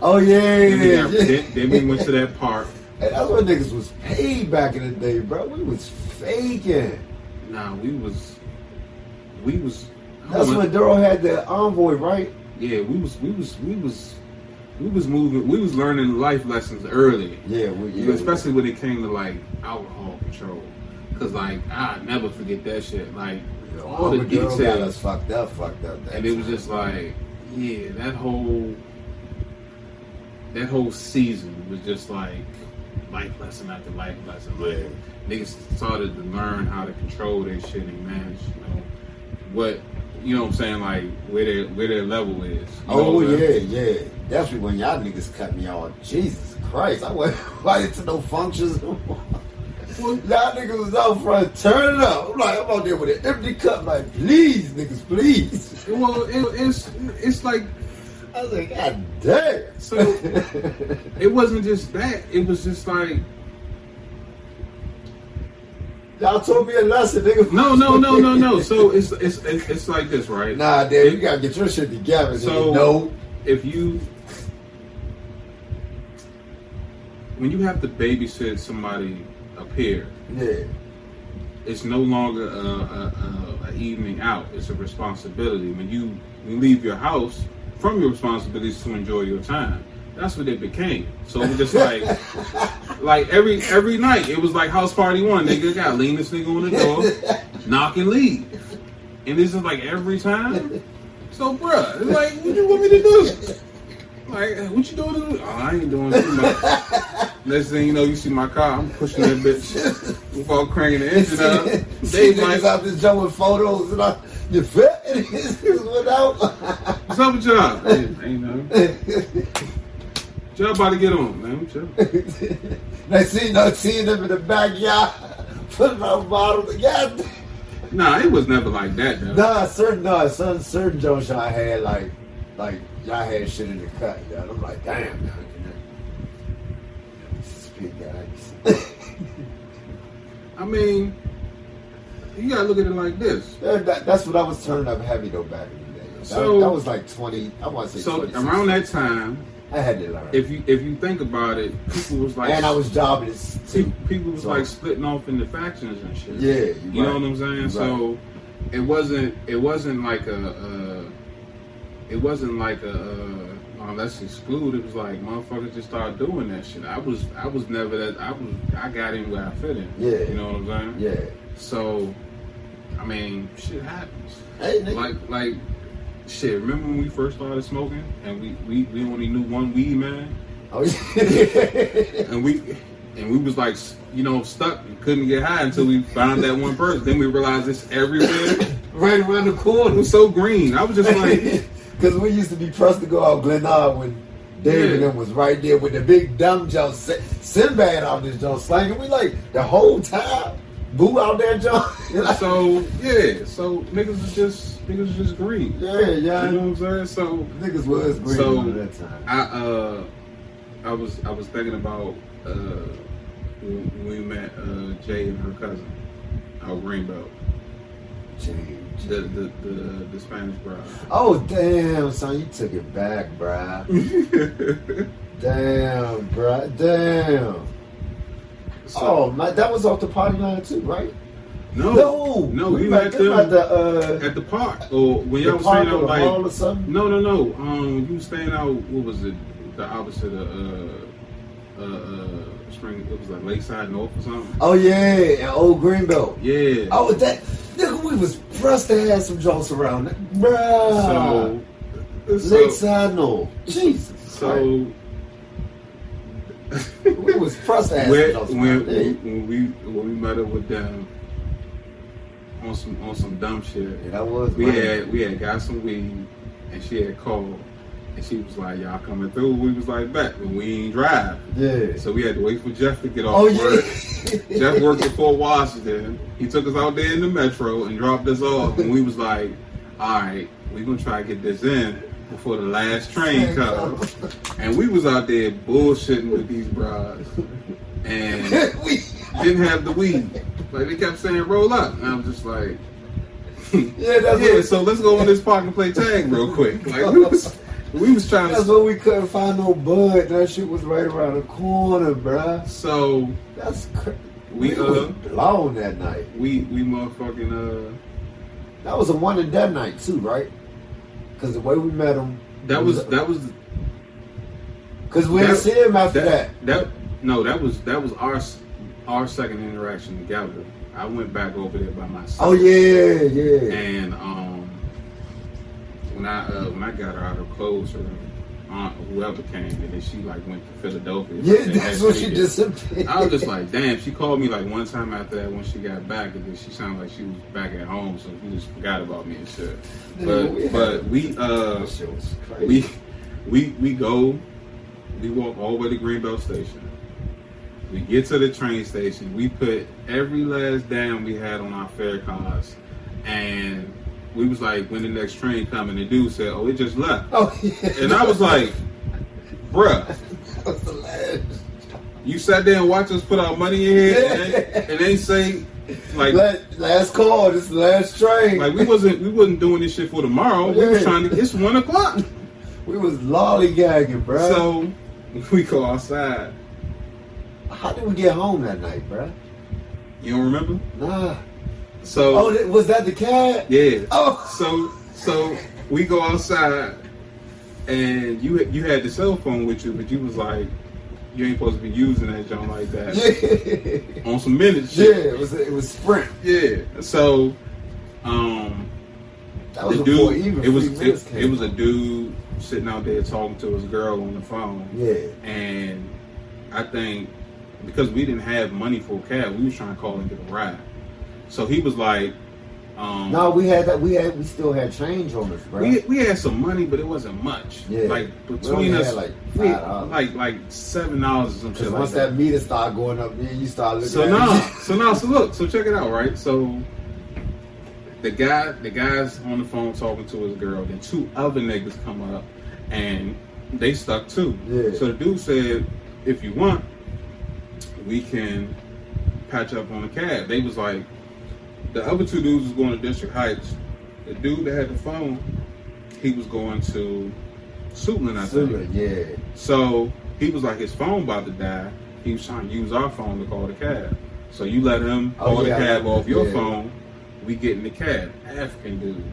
Oh yeah, Then we, got, yeah. then, then we went to that park. [LAUGHS] Hey, that's what niggas was paid back in the day, bro. We was faking. Nah, we was, we was. That's when. Daryl had the envoy, right? Yeah, we was, we was, we was, we was moving, we was learning life lessons early, Yeah, we, yeah. especially when it came to like alcohol control. Cause like I never forget that shit. Like Yeah, all the girl got details. us fucked up, fucked up. And it was just like, yeah, that whole that whole season was just like life lesson after life lesson. Yeah. Niggas started to learn how to control their shit and manage, you know, what you know what I'm saying, like where their where their level is. Oh yeah, yeah. Definitely when y'all niggas cut me off. Jesus Christ, I wasn't [LAUGHS] invited to no functions. [LAUGHS] y'all niggas was out front, turn it up. I'm like, I'm out there with an empty cup, like, please, niggas, please. Well, it, it's it's like I was like, God damn. So- [LAUGHS] it wasn't just that. It was just like y'all told me a lesson, nigga. no, no, no, no, no. [LAUGHS] So it's it's it's, it's like this, right? Nah, damn, you gotta get your shit together. So- nigga. no. if you when you have to babysit somebody up here, Yeah. it's no longer a, a, a, a evening out. It's a responsibility. When you you leave your house from your responsibilities to enjoy your time, that's what it became. So was just like [LAUGHS] like every every night it was like house party one. Nigga got lean this nigga on the door, [LAUGHS] knock and leave, and this is like every time. So bruh, it's like what you want me to do? Like, what you doing? Oh, I ain't doing too much. [LAUGHS] Next thing you know, you see my car. I'm pushing that bitch before cranking the engine up. Niggas like, out there jumping photos and I, you fit? And his niggas went out. what's up with y'all? Ain't, ain't nothing. Y'all about to get on, man. Chill. [LAUGHS] they see no seeing them in the backyard, putting out bottles. Yeah, Nah, it was never like that, though. nah, certain no, certain certain jokes y'all had like, like y'all had shit in the cut. I'm like, damn, man. Speak guys. [LAUGHS] I mean, you gotta look at it like this. Yeah, that, that's what I was turning up heavy though back in the day. That, So- that was like twenty. I want to say So around that time, I had to learn. if you if you think about it, people was like, and I was jobless too. people was So- like splitting off into factions and shit. Yeah, you, You know what I'm saying? Right. So it wasn't it wasn't like a, uh it wasn't like a uh, oh, let's exclude. It was like motherfuckers just started doing that shit. I was I was never that I was I got in where I fit in. Yeah. You know what I'm saying? Yeah. So I mean shit happens. Hey, nigga. Like like shit, remember when we first started smoking and we, we, we only knew one weed man? oh, yeah. and we and we was like you know stuck couldn't get high until we found that one person then we realized it's everywhere right around the corner. it was so green i was just like [LAUGHS] Because we used to be pressed to go out Glenard when Dave and Yeah. them was right there with the big dumb jump. Sinbad out this jump slanging. We like the whole time. Boo out there jump. [LAUGHS] so yeah so niggas was just niggas was just green yeah, yeah. you know what i'm saying so Niggas was green So, at that time. i uh i was i was thinking about uh when we met uh jay and her cousin our green belt Change. the the the, the spanish bride Oh damn, son, you took it back, bruh. [LAUGHS] Damn, bruh. Damn. So- oh, my, that was off the party line too, right? no no, no we we met met them them at the uh, at the park or when y'all was staying out the like or something. no no no um you staying out what was it the opposite of uh uh, uh spring it was like lakeside north or something Oh yeah, and old Greenbelt. yeah Oh, that nigga, we was pressed to have some jokes around, that. bruh. so so, Lakeside North. Jesus. so Christ. [LAUGHS] we was pressed to have when, when, when we when we met up with them on some on some dumb shit Yeah, that was we right. had we had got some weed and she had called and she was like y'all coming through we was like bet but we ain't drive Yeah. So we had to wait for Jeff to get off Oh work. yeah. [LAUGHS] Jeff worked at Fort Washington. He took us out there in the metro and dropped us off. And we was like, all right, we're going to try to get this in before the last train comes. And we was out there bullshitting with these brides. And [LAUGHS] we, didn't have the weed. Like they kept saying, roll up. And I'm just like, [LAUGHS] yeah, that's yeah, what. so let's go in this park and play tag real quick. [LAUGHS] Like we was, we was trying That's to. what we couldn't find no bud. That shit was right around the corner, bruh. So That's crazy. we, was uh, blown that night. we, we motherfucking, uh, That was a one and done night too, right? Because the way we met him, That was that was Cause we didn't see him after that. That no, that was that was our our second interaction together. I went back over there by myself. Oh yeah, yeah. And um, when I uh, when I got her out of clothes, her aunt or whoever came, and then she like went to Philadelphia. Yeah, that's what she disappeared. I was just like, damn. She called me like one time after that when she got back, and then she sounded like she was back at home, so she just forgot about me and shit. But we but we uh That shit was crazy. we we we go, we walk all the way to Greenbelt Station. We get to the train station. We put every last dime we had on our fare cards, and we was like, when the next train coming? The dude said, "Oh, it just left." oh yeah. And I was like, "Bruh, [LAUGHS] that was the last. you sat there and watched us put our money in here, and, and they say, like, last, last call. This is the last train. like we wasn't we wasn't doing this shit for tomorrow. We was trying to. Get it's one o'clock." we was lollygagging, bro. So we go outside. how did we get home that night, bro? You don't remember? Nah. So Oh, was that the cat? yeah. Oh. So so we go outside, and you you had the cell phone with you, but you was like, you ain't supposed to be using that joint like that [LAUGHS] Yeah. on some minutes Yeah, it was it was Sprint. Yeah. So, um, That was the before dude, even it was it, it was a dude sitting out there talking to his girl on the phone. Yeah. And I think because we didn't have money for a cab, we was trying to call and get a ride. So he was like, um, No, we had that. We had we still had change on us, bro. we we had some money, but it wasn't much. Yeah. Like between us, like, we- $5. like like seven dollars or some shit like once that. that meter started going up, then you start looking. So at now, so now, so look, so check it out, right? So the guy, the guy's on the phone talking to his girl. Then two other niggas come up, and they stuck too. Yeah. So the dude said, if you want, we can patch up on a cab. They was like, the other two dudes was going to District Heights. The dude that had the phone, he was going to Suitland, I think. Sugar, yeah. So he was like, his phone about to die. He was trying to use our phone to call the cab. So you let him Oh, call yeah, the cab off your Yeah. phone. We get in the cab. African dude.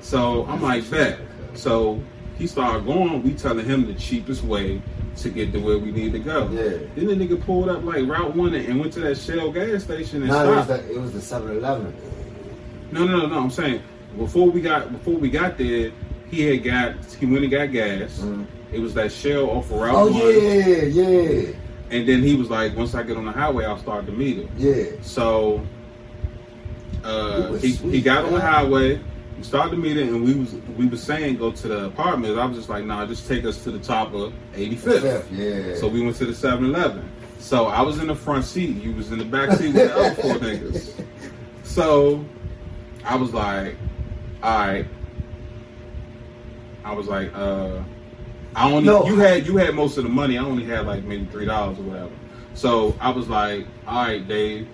So I'm like, bet. So he started going. We telling him the cheapest way to get to where we need to go. Yeah. Then the nigga pulled up like Route One and went to that Shell gas station and No, it was stopped. the it was the Seven Eleven. No, no, no, no. I'm saying before we got before we got there, he had got he went and got gas. Mhm. It was that Shell off of Route Oh One. yeah, yeah, And then he was like, once I get on the highway, I'll start the meter. yeah. So uh, he, sweet, he got on the highway, we started the meter, and we was we was saying go to the apartment. I was just like, nah, just take us to the top of 85th. Yeah. So we went to the 7-Eleven. So I was in the front seat, you was in the back seat with the other four [LAUGHS] niggas. So I was like, all right. I was like, uh, I only No. you had you had most of the money. I only had like maybe three dollars or whatever. So I was like, all right, Dave, you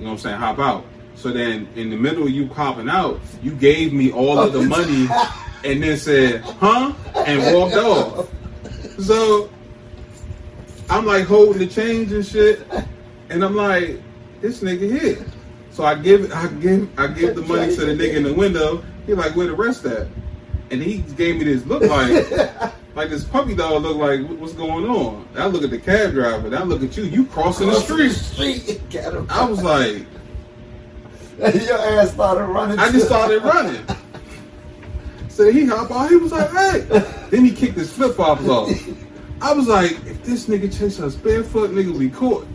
know what I'm saying, hop out. So then in the middle of you hopping out, you gave me all of the money and then said, huh? And walked off. So I'm like holding the change and shit, and I'm like, this nigga here. So I give I give I give the money to the nigga in the window. He like, where the rest at? And he gave me this look like like this puppy dog look like what's going on. And I look at the cab driver, and I look at you, you crossing the street. street. [LAUGHS] I was like, your ass started running. I just started running. [LAUGHS] So he hop out, he was like, hey. Then he kicked his flip flops off. I was like, if this nigga chase us barefoot, nigga, we caught.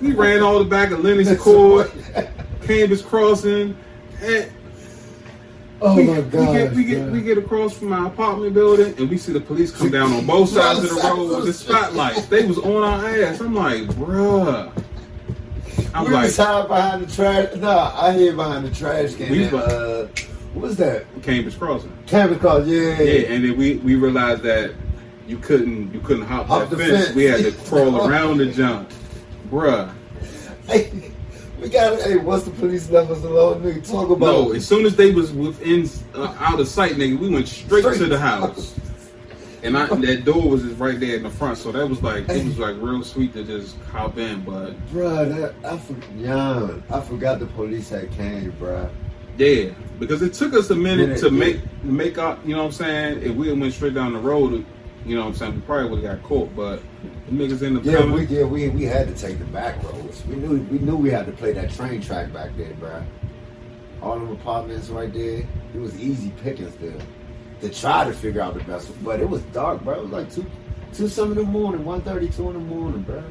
We ran all the back of Lennox Court, Canvas Crossing, and Oh we, my we god. get we get we get across from our apartment building, and we see the police come down on both sides of the road with the spotlights. They was on our ass. I'm like, bruh. I'm we like, was hiding behind the trash. Nah, I hid behind the trash can. We and, uh, what was that? Cambridge Crossing. Campus Crossing, Yeah. Yeah, and then we we realized that you couldn't you couldn't hop, Hop that the fence. fence. We had to crawl [LAUGHS] around the jump, bruh. Hey, we got. Hey, once the police left us alone, nigga, talk about. No, as soon as they was within uh, out of sight, nigga, we went straight, Straight to the house. [LAUGHS] And I, that door was just right there in the front, so that was like it was like real sweet to just hop in. But Bruh, that, I, for, young, I forgot the police had came, bruh. yeah, because it took us a minute Minute, to yeah. make make up. You know what I'm saying? If we went straight down the road, You know what I'm saying? We probably would have got caught, but the niggas in the Yeah, coming. we yeah we we had to take the back roads. We knew we knew we had to play that train track back there, bruh. All them apartments right there. It was easy pickings there to try to figure out the best one. But it was dark, bro. It was like two two some in the morning, one thirty, two in the morning, bro.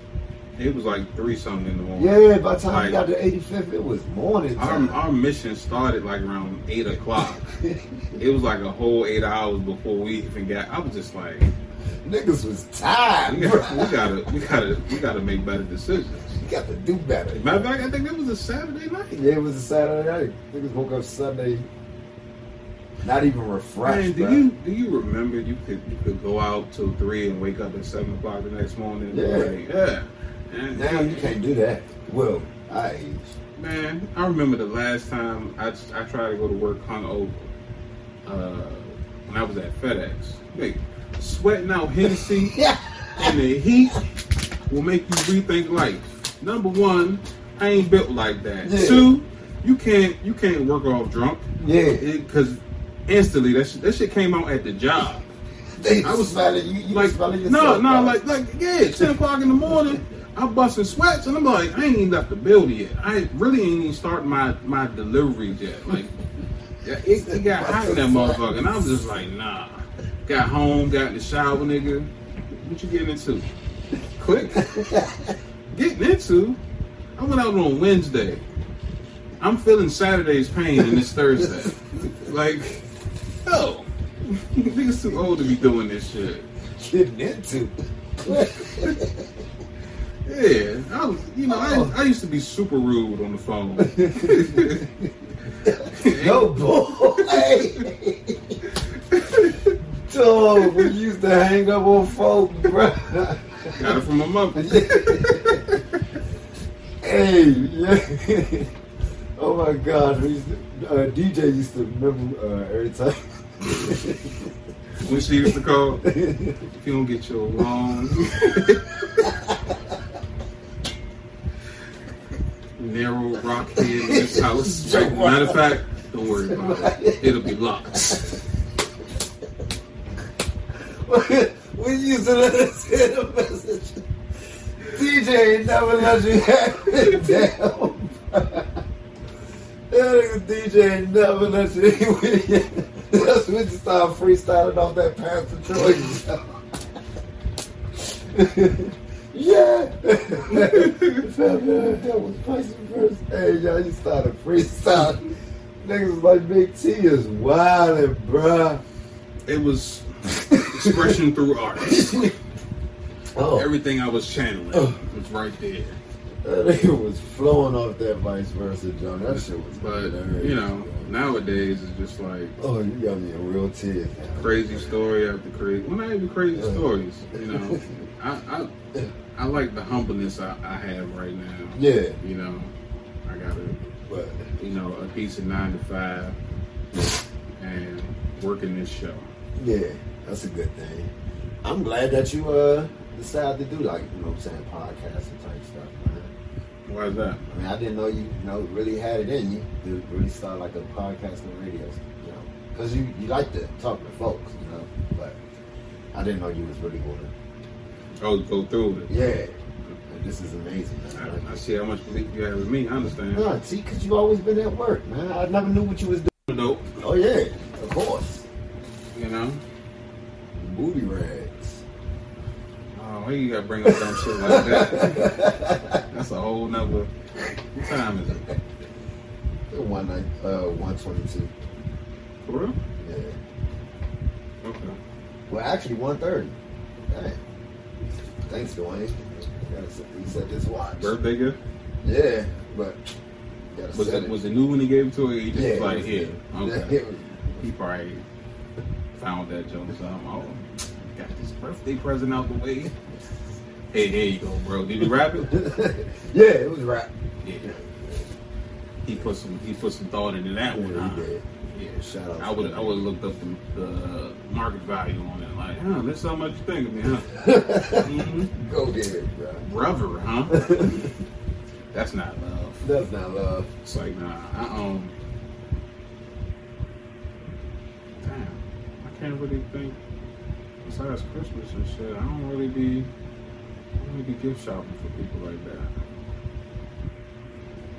It was like three something in the morning. Yeah, by the time Like- we got to 85th, it was morning Our, time. our mission started like around eight o'clock. it was like a whole eight hours before we even got. I was just like, Niggas was tired, we, got, we gotta, we gotta, we gotta make better decisions. You got to do better. Matter of fact, I think that was a Saturday night. Yeah, it was a Saturday night. Niggas woke up Sunday, not even refreshed, Man, do bro. you do you remember you could you could go out till three and wake up at seven o'clock the next morning? Yeah. Like, yeah. And, Now you can't do that. Well, I age. Man, I remember the last time I, I tried to go to work hungover. Uh, when I was at FedEx. Wait, sweating out Hennessy [LAUGHS] Yeah. in the heat will make you rethink life. Number one, I ain't built like that. Yeah. Two, you can't you can't work off drunk. Yeah. Because instantly that shit, that shit came out at the job. They I was smelling you. You like smelling no, yourself. no, bro. like like yeah, ten o'clock in the morning. I'm busting sweats and I'm like, I ain't even left the building yet. I really ain't even started my my deliveries yet. Like, it, it got hot in that motherfucker, and I was just like, nah. Got home, got in the shower, nigga. What you getting into? Quick, [LAUGHS] getting into. I went out on Wednesday. I'm feeling Saturday's pain and it's Thursday. like, yo, [LAUGHS] niggas too old to be doing this shit. getting into. Yeah, I was, you know, I, I used to be super rude on the phone. [LAUGHS] Yo, boy. Dog, we used to hang up on folk, bro. Got it from my mother. [LAUGHS] hey, yeah. Oh my God, we used to, uh, DJ used to remember uh, every time. When she used to call, if you don't get your long, narrow rock head in this house. Matter of fact, don't worry about it. It'll be locked. we used to let us the message. DJ never let you have it down. [LAUGHS] That nigga DJ never let you anywhere. That's when you start freestyling off that Pastor Troy. yeah. [LAUGHS] that was Price first. Hey, y'all, you started freestyling. Niggas like Big T is wildin', bruh. It was expression through art. [LAUGHS] Oh. Everything I was channeling oh. was right there. That nigga was flowing off that vice versa, John. That shit was But hilarious, you know, nowadays it's just like Oh, you got me in real tears crazy story after crazy. Well, not even crazy stories. You know, [LAUGHS] I, I I like the humbleness I, I have right now. Yeah, You know, I got a but you know a piece of nine to five and working this show. yeah, that's a good thing. I'm glad that you uh decided to do like you know what I'm saying podcasting type stuff, man. Why is that? I mean, I didn't know you, you know really had it in you to really start like a podcast and radio, you know, because you you like to talk to folks, you know, but I didn't know you was really going to. Oh, go through it. Yeah, this is amazing, man. I, I see how much belief you have in me. I understand. No, see, because you've always been at work, man. I never knew what you was doing. Bring up dumb shit like that? [LAUGHS] That's a whole nother. What time is it? One night, uh, one twenty-two. For real? Yeah. Okay. Well, actually, one thirty. Dang. Thanks, Dwayne. He set this watch. Birthday gift? Yeah, but Was set it was it new when he gave it to her? He just Yeah, was it like here. Okay. [LAUGHS] Yeah, was- He probably found that joke or something. Oh, got this birthday present out the way. Hey, here you go, bro. Did you rap it? [LAUGHS] yeah, it was rap. Yeah. He put some he put some thought into that one. Yeah, huh? did. Yeah. Shout out I would. I would have looked up the, the market value on it. Like, huh, that's how much you think of me, huh? [LAUGHS] hmm Go ahead, bro. Brother, huh? [LAUGHS] That's not love. That's not love. It's like, nah, I um Damn. I can't really think besides Christmas and shit, I don't really be, Really be gift shopping for people like that.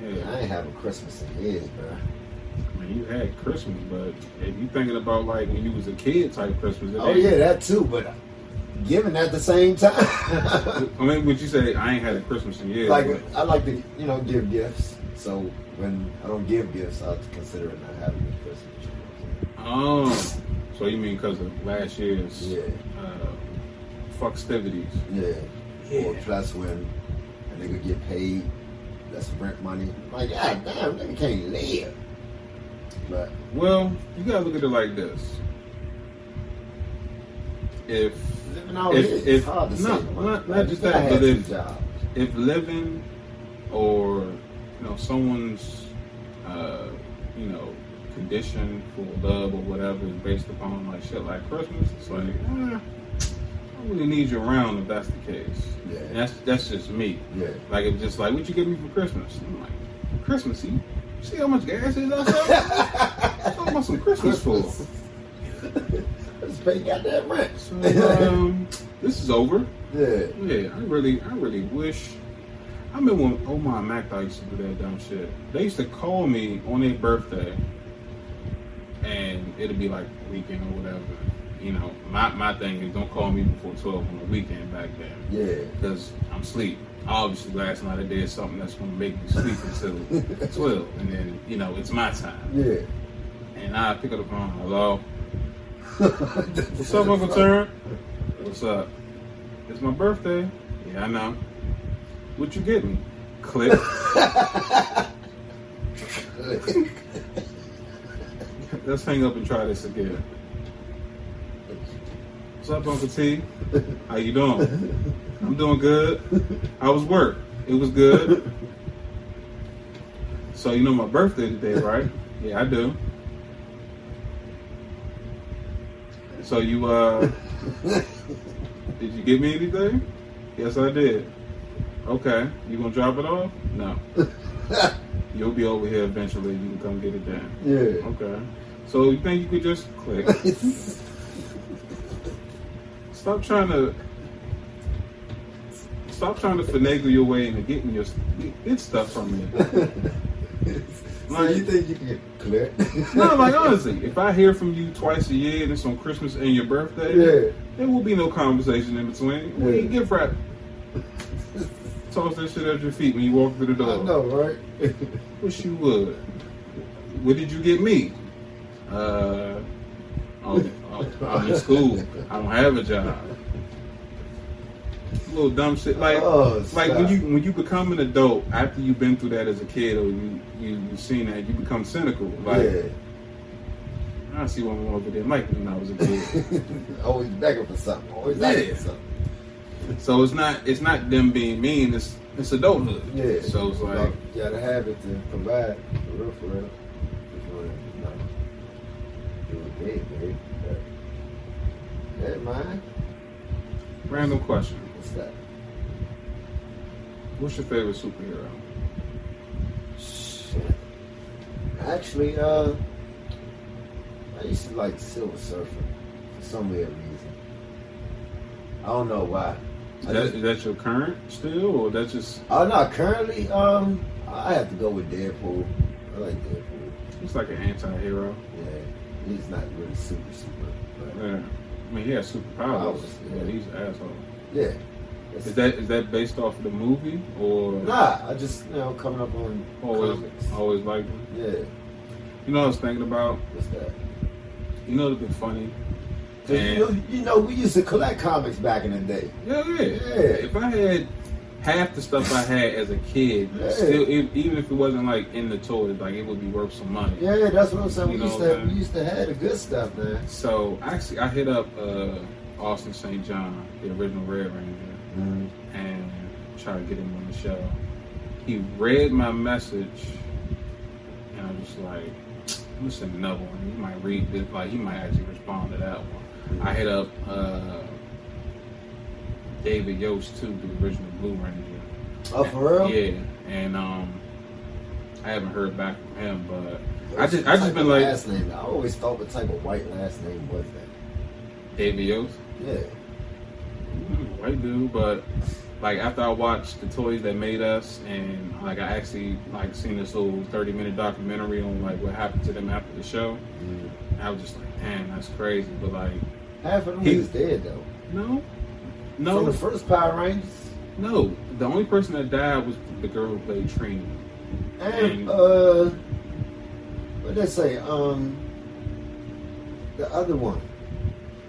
Yeah. I ain't having Christmas in years, bro. I mean, you had Christmas, but if you thinking about like when you was a kid type Christmas, Oh yeah, that too. But giving at the same time. [LAUGHS] I mean, would you say I ain't had a Christmas in years? like but- I like to, you know, give gifts. So when I don't give gifts, I consider it not having a Christmas. Oh, so you mean because of last year's Yeah, uh, festivities? yeah. Or plus when a nigga get paid, that's rent money. Like, god damn, nigga can't live. But Well, you gotta look at it like this. If living out If- if- it's hard to no, money. not- not just that, but if- if living or you know someone's uh, you know condition for love or whatever is based upon like shit like Christmas, it's like eh, I really need you around if that's the case. Yeah. And that's that's just me. Yeah. Like it's just like what you give me for Christmas? I'm like Christmas. You see how much gas is outside? Talking about some Christmas for. Let's pay goddamn rent. So um, this is over. yeah. Yeah, I really, I really wish. I remember when Omar and Mac used to do that dumb shit. They used to call me on their birthday, and it'd be like weekend or whatever. You know, my my thing is don't call me before twelve on the weekend back then Yeah. because I'm asleep. Obviously, last night I did something that's gonna make me sleep until [LAUGHS] twelve, and then you know it's my time. Yeah. And I pick up the phone. Hello. [LAUGHS] What's up, Uncle Turn? What's up? It's my birthday. Yeah, I know. What you get me? Click. [LAUGHS] Let's hang up and try this again. What's up, Uncle T? How you doing? I'm doing good. How was work? It was good. So you know my birthday today, right? Yeah, I do. So you uh did you give me anything? Yes I did. Okay. You gonna drop it off? No. You'll be over here eventually, you can come get it then. yeah. Okay. So you think you could just click? [LAUGHS] Stop trying to stop trying to finagle your way into getting your get stuff from me. [LAUGHS] so you think you can get clear? [LAUGHS] No, like honestly, if I hear from you twice a year and it's on Christmas and your birthday, Yeah. there will be no conversation in between. We Yeah. ain't gift wrap. Toss that shit at your feet when you walk through the door. I know, right? Wish you would. What did you get me? Uh, oh, oh, I'm in school. I don't have a job. Little dumb shit like Oh, like when you when you become an adult after you've been through that as a kid or you you you seen that you become cynical. Like yeah. I see my mother did like me when I was a kid. [LAUGHS] Always begging for something. Always Yeah. asking for something. so it's not it's not them being mean. It's it's adulthood. Yeah. So it's like you gotta have it to provide. For real, for real. Big, baby. That mine? random question. What's that? What's your favorite superhero? Shit. Actually, uh, I used to like Silver Surfer for some weird reason. I don't know why. Is that, just- is that your current still, or that's just Oh no, currently, um, I have to go with Deadpool. I like Deadpool. it's like an anti-hero? Yeah, he's not really super super, but Yeah. I mean, he has superpowers. Powers, Yeah, yeah. he's an asshole. yeah. Is that is that based off of the movie or Nah, I just you know coming up on always comics. always liked him? Yeah, You know, what I was thinking about. what's that? You know, it'd be funny. you, know, you know, we used to collect comics back in the day. Yeah, yeah. Yeah. If I had half the stuff I had as a kid, Yeah. still, even if it wasn't like in the toys, like it would be worth some money. Yeah, that's what I'm saying. You We used to we used to have the good stuff, man. So actually, I hit up uh, Austin St. John, the original Red Ranger, and tried to get him on the show. He read my message, and I'm just like, I'm gonna send another one. He might read this, like he might actually respond to that one. I hit up uh, David Yost too, the original Blue Ranger. Oh, for real? Yeah, and um, I haven't heard back from him, but I just I just been like, last name. I always thought what type of white last name was that. David Yost. Yeah. Mm, White dude, but like after I watched the toys that made us, and like I actually like seen this little thirty minute documentary on like what happened to them after the show. Mm. I was just like, damn, that's crazy. But like, Half of them He- is dead though. no, From no, the first Power Rangers. no. The only person that died was the girl who played Trini. And And- uh, what did I say? Um, the other one,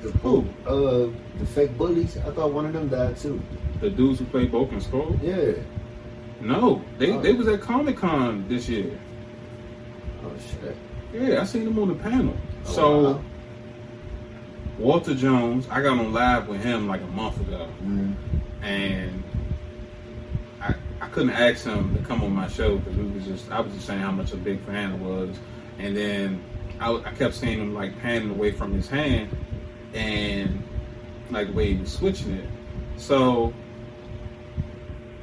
the Who? uh, the fake bullies. I thought one of them died too. The dudes who played and Skull. Yeah. No, they Oh. they was at Comic Con this year. Oh shit. Yeah, I seen them on the panel. Oh, so wow. Walter Jones, I got on live with him like a month ago. Mm. and I I couldn't ask him to come on my show because we was just I was just saying how much a big fan I was, and then I, I kept seeing him like panning away from his hand, and like the way he was switching it, so.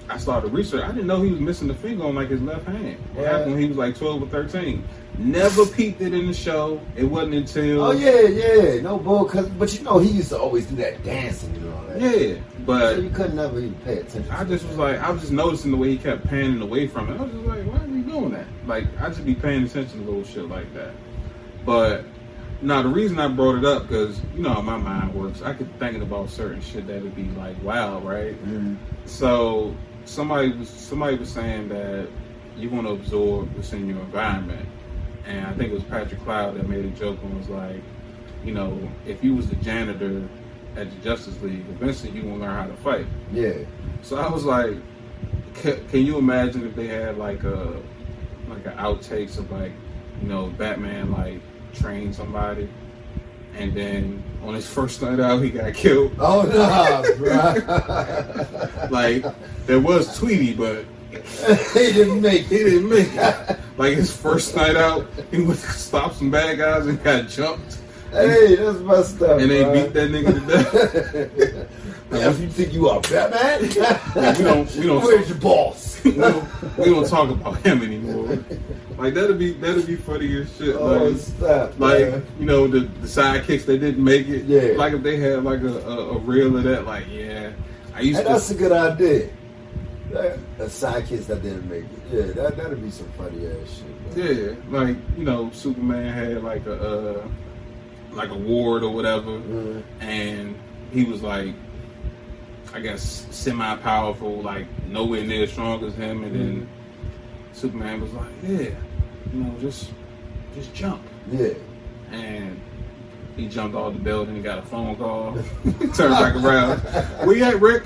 I started research. I didn't know he was missing the finger on like his left hand. What? happened when he was like twelve or thirteen. Never peeped it in the show. It wasn't until Oh yeah, yeah. No bull. Cause, but you know he used to always do that dancing and all that. yeah. But So you couldn't never even pay attention. I just that. was like, I was just noticing the way he kept panning away from it. I was just like, why are we doing that? Like, I just be paying attention to little shit like that. But now the reason I brought it up because you know how my mind works. I could thinking about certain shit that would be like, wow, right? Mm. So somebody was somebody was saying that you want to absorb what's in your environment, and I think it was Patrick Cloud that made a joke and was like, you know, if you was the janitor at the Justice League, eventually you gonna learn how to fight. Yeah. So I was like, can, can you imagine if they had like a like an outtakes of like, you know, Batman like train somebody, and then on his first night out he got killed. [LAUGHS] Oh no, bro. [LAUGHS] Like there was Tweety, but he didn't make he didn't make it. [LAUGHS] Like his first night out, he went to stop some bad guys and got jumped, Hey, that's messed up. and they bro. beat that nigga to death. [LAUGHS] Yeah, if you think you are Batman, [LAUGHS] we don't- we don't- Where's your boss? [LAUGHS] we, don't, we don't talk about him anymore. Like that'd be that'd be funny as shit. oh, like, stop. like man. you know the, the sidekicks they didn't make it. Yeah. Like if they had like a, a, a reel of that, like yeah, I used Hey, to. that's a good idea. That, the sidekicks that didn't make it. Yeah, that that'd be some funny ass shit. Yeah, like you know, Superman had like a uh, like a ward or whatever, Mhm. and he was like, I guess semi powerful, like nowhere near as strong as him, and then Superman was like, yeah, you know, just just jump, Yeah. and he jumped off the building and got a phone call, [LAUGHS] turned back around, where you at, Rick?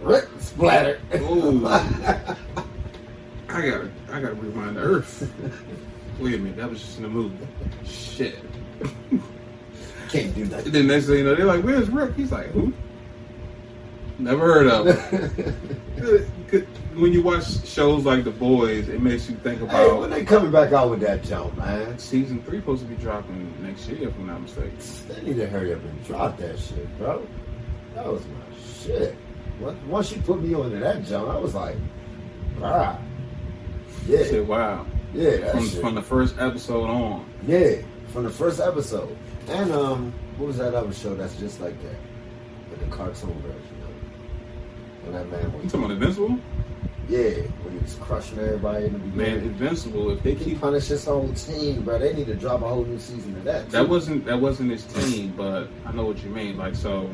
Rick splatter. Ooh. [LAUGHS] I gotta, I gotta rewind the Earth. Wait a minute, that was just in the movie. Shit. [LAUGHS] Can't do And then next thing you know, they're like, "Where's Rick?" He's like, "Who?" Never heard of him. [LAUGHS] when you watch shows like The Boys, it makes you think hey, about when they coming back out with that jump, man? season three supposed to be dropping next year, if I'm not mistaken. They need to hurry up and drop that shit, bro. That was my shit. Once- Once you put me onto that jump, I was like, bruh. I Yeah, said, "Wow." yeah, From, from the first episode on, Yeah, from the first episode. And um, what was that other show that's just like that? But the cartoon version of it. When that man you talking about Invincible? Yeah, when he was crushing everybody in the Man. Invincible. If they he keep punished his whole team, bro. They need to drop a whole new season of that. That wasn't that wasn't his team, but I know what you mean. Like so,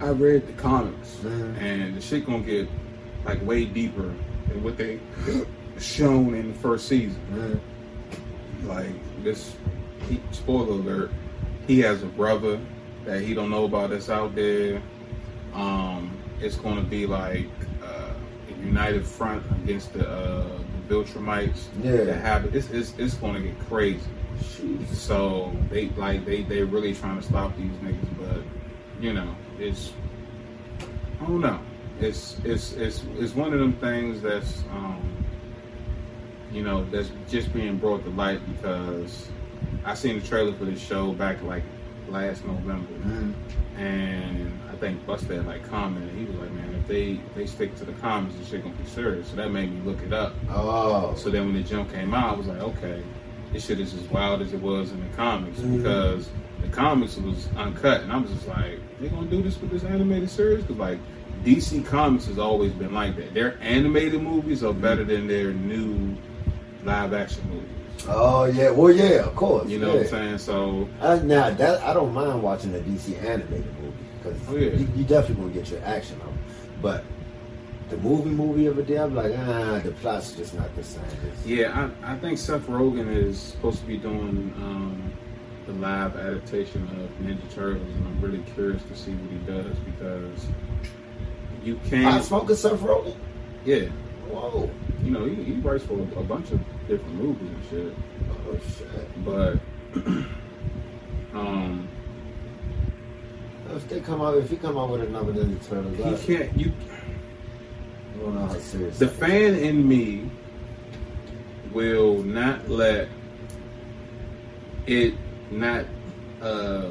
I read the comics, Mhm. and the shit gonna get like way deeper than what they shown in the first season. Mhm. Like this, he, spoiler alert, he has a brother that he don't know about that's out there. Um, it's gonna be like uh, a united front against the uh, the Viltrumites. Yeah. that have it's, it's it's gonna get crazy. Jeez. So they like they they really trying to stop these niggas, but you know it's I don't know. It's it's it's it's one of them things that's um you know that's just being brought to light because I seen the trailer for this show back like last November, Mhm. and I think Busta had like commented. He was like, "Man, if they if they stick to the comics, this shit gonna be serious." So that made me look it up. Oh. So then when the jump came out, I was like, okay. this shit is as wild as it was in the comics Mhm. because the comics was uncut, and I was just like, they gonna do this with this animated series? Because like DC Comics has always been like that. Their animated movies are better than their new live action movies. Oh yeah, well yeah, of course. You know yeah. what I'm saying? So I, now that I don't mind watching a DC animated movie because Oh, yeah. you, you definitely gonna get your action on. But the movie movie of a day, I'm like, ah, the plot's just not the same. It's- yeah, I, I think Seth Rogen is supposed to be doing um, the live adaptation of Ninja Turtles, and I'm really curious to see what he does because you I can't. smoking Seth Rogen. Yeah, Whoa, you know, he, he writes for a bunch of different movies and shit. oh shit. But [CLEARS THROAT] um, If they come out, if he come out with another Ninja Turtles, he can't. You I don't know how serious. the is. fan in me will not let it not uh,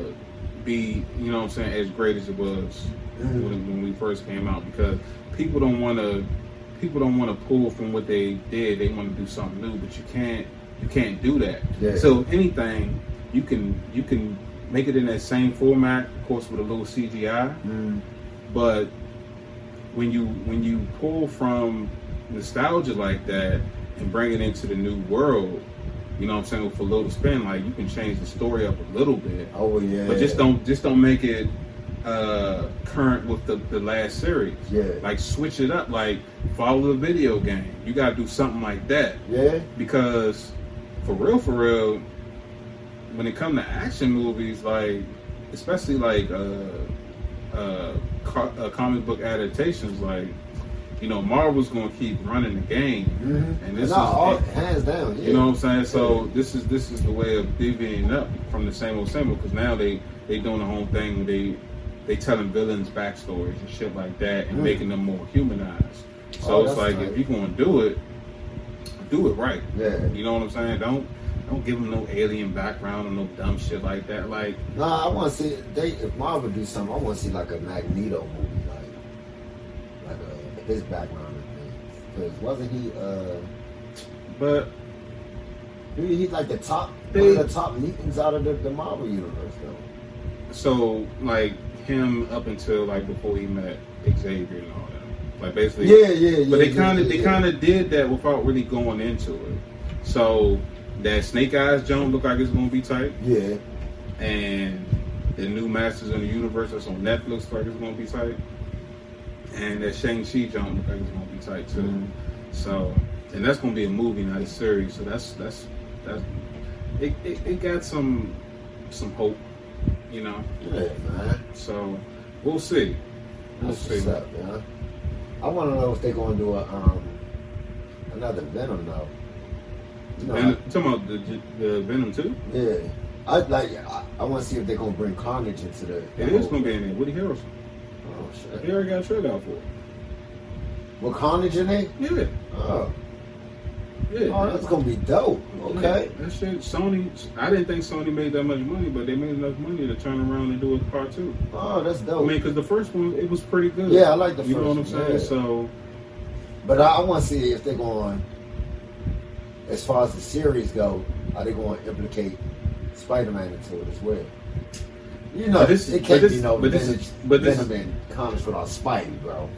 be, you know what I'm saying, as great as it was Mhm. when, when we first came out because people don't want to people don't want to pull from what they did. They want to do something new, but you can't you can't do that. Yeah. So anything, you can you can make it in that same format, of course, with a little CGI Mm. but when you when you pull from nostalgia like that and bring it into the new world, you know what I'm saying, with a little spin, like you can change the story up a little bit. Oh yeah. But just don't just don't make it uh current with the, the last series. Yeah. Like switch it up, like follow the video game. You gotta do something like that. Yeah. Because for real, for real, when it comes to action movies, like especially like uh, uh, co- uh, comic book adaptations, like you know, Marvel's gonna keep running the game, Mm-hmm. and this no, is all, hands down. Yeah. you know what I'm saying. So this is this is the way of divvying up from the same old same old because now they they doing the whole thing. They they telling villains backstories and shit like that and Mm. making them more humanized. So Oh, it's like if you're gonna do it, do it right. Yeah. You know what I'm saying? Don't don't give them no alien background or no dumb shit like that. Like Nah, I want to see they if Marvel do something. I want to see like a Magneto movie, his background. Because wasn't he? uh but he, he's like the top They- one of the top mutants out of the, the Marvel universe, though. so like him up until like before he met Xavier and all that. Like basically Yeah, yeah, yeah. But they kind of yeah, they yeah. kind of did that without really going into it. So that Snake Eyes jump look like it's gonna be tight, yeah. and the new Masters of the Universe that's on Netflix like it's gonna be tight, and that Shang Chi jump it's gonna be tight too. Mhm. So and that's gonna be a movie, not a series. So that's that's that's it. It, it got some some hope, you know. Yeah, man. So we'll see. We'll That's see. what's up, man. I want to know if they're gonna do a um another Venom though. You know, Venom, talking about the, the Venom two. yeah. I like. I, I want to see if they're gonna bring Carnage into the. the It is whole- gonna be in there. Woody Harrelson. Oh shit. He already got a trailer out for it. With Carnage in it? Yeah, Oh, yeah. oh, that's gonna be dope. Okay. That shit, Sony. I didn't think Sony made that much money, but they made enough money to turn around and do a part two. Oh, that's dope. I mean, because the first one it was pretty good. Yeah, I like the You know what I'm saying? yeah. So But I, I want to see if they're going. As far as the series go, are they going to implicate Spider-Man into it as well? You know, But this- it can't but be this- no but this Venom, is- but this Venom is- and comics without Spidey, bro.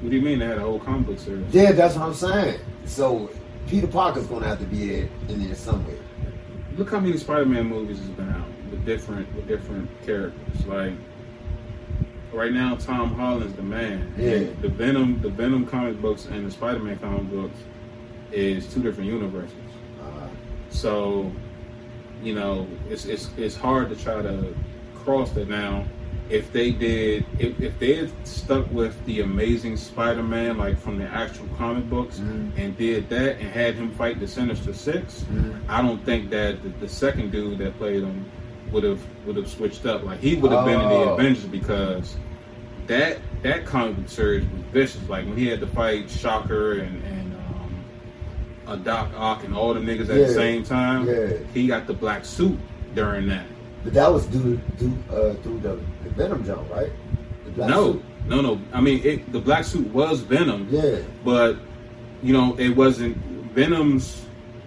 what do you mean they had a whole comic book series? Yeah, that's what I'm saying. So Peter Parker's going to have to be in, in there somewhere. Look how many Spider-Man movies has been out with different with different characters. Like right now, Tom Holland's the man. Yeah. And The Venom, the Venom comic books and the Spider-Man comic books is two different universes. Uh, So, you know, it's it's it's hard to try to cross that now. If they did, if, if they had stuck with the Amazing Spider-Man, like from the actual comic books, Mhm. and did that and had him fight the Sinister 6 Mhm. I don't think that the, the second dude that played him would have would have switched up. Like he would have been in the Oh. Avengers because that that comic book series was vicious. Like when he had to fight Shocker and and a Doc Ock and all the niggas at Yeah. the same time. Yeah. He got the black suit during that. but that was due, due uh, through the, the Venom jump, right? The black no, suit. no, no. I mean, it, the black suit was Venom, Yeah. but you know, it wasn't Venom's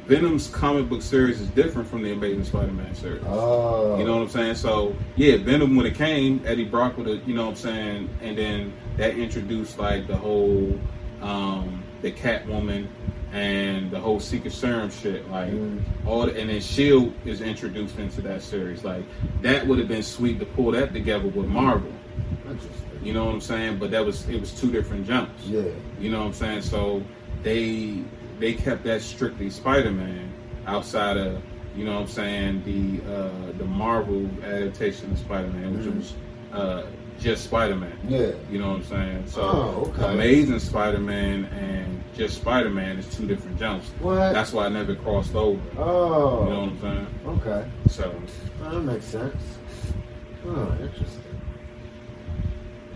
Venom's comic book series is different from the Amazing Spider-Man series. Oh. You know what I'm saying? So yeah, Venom when it came, Eddie Brock would have, you know what I'm saying, and then that introduced like the whole um the Catwoman and the whole Secret Serum shit, like Mm. all, the, and then Shield is introduced into that series. Like that would have been sweet to pull that together with Marvel. Interesting. You know what I'm saying? But that was it was two different jumps. Yeah. You know what I'm saying? So they they kept that strictly Spider-Man outside of you know what I'm saying the uh, the Marvel adaptation of Spider-Man, which Mhm. was uh, just Spider-Man. Yeah. You know what I'm saying? So Oh, okay. Amazing Spider-Man and just Spider-Man is two different jumps. What? That's why I never crossed over. oh. You know what I'm saying? Okay. So Well, that makes sense. Oh, interesting.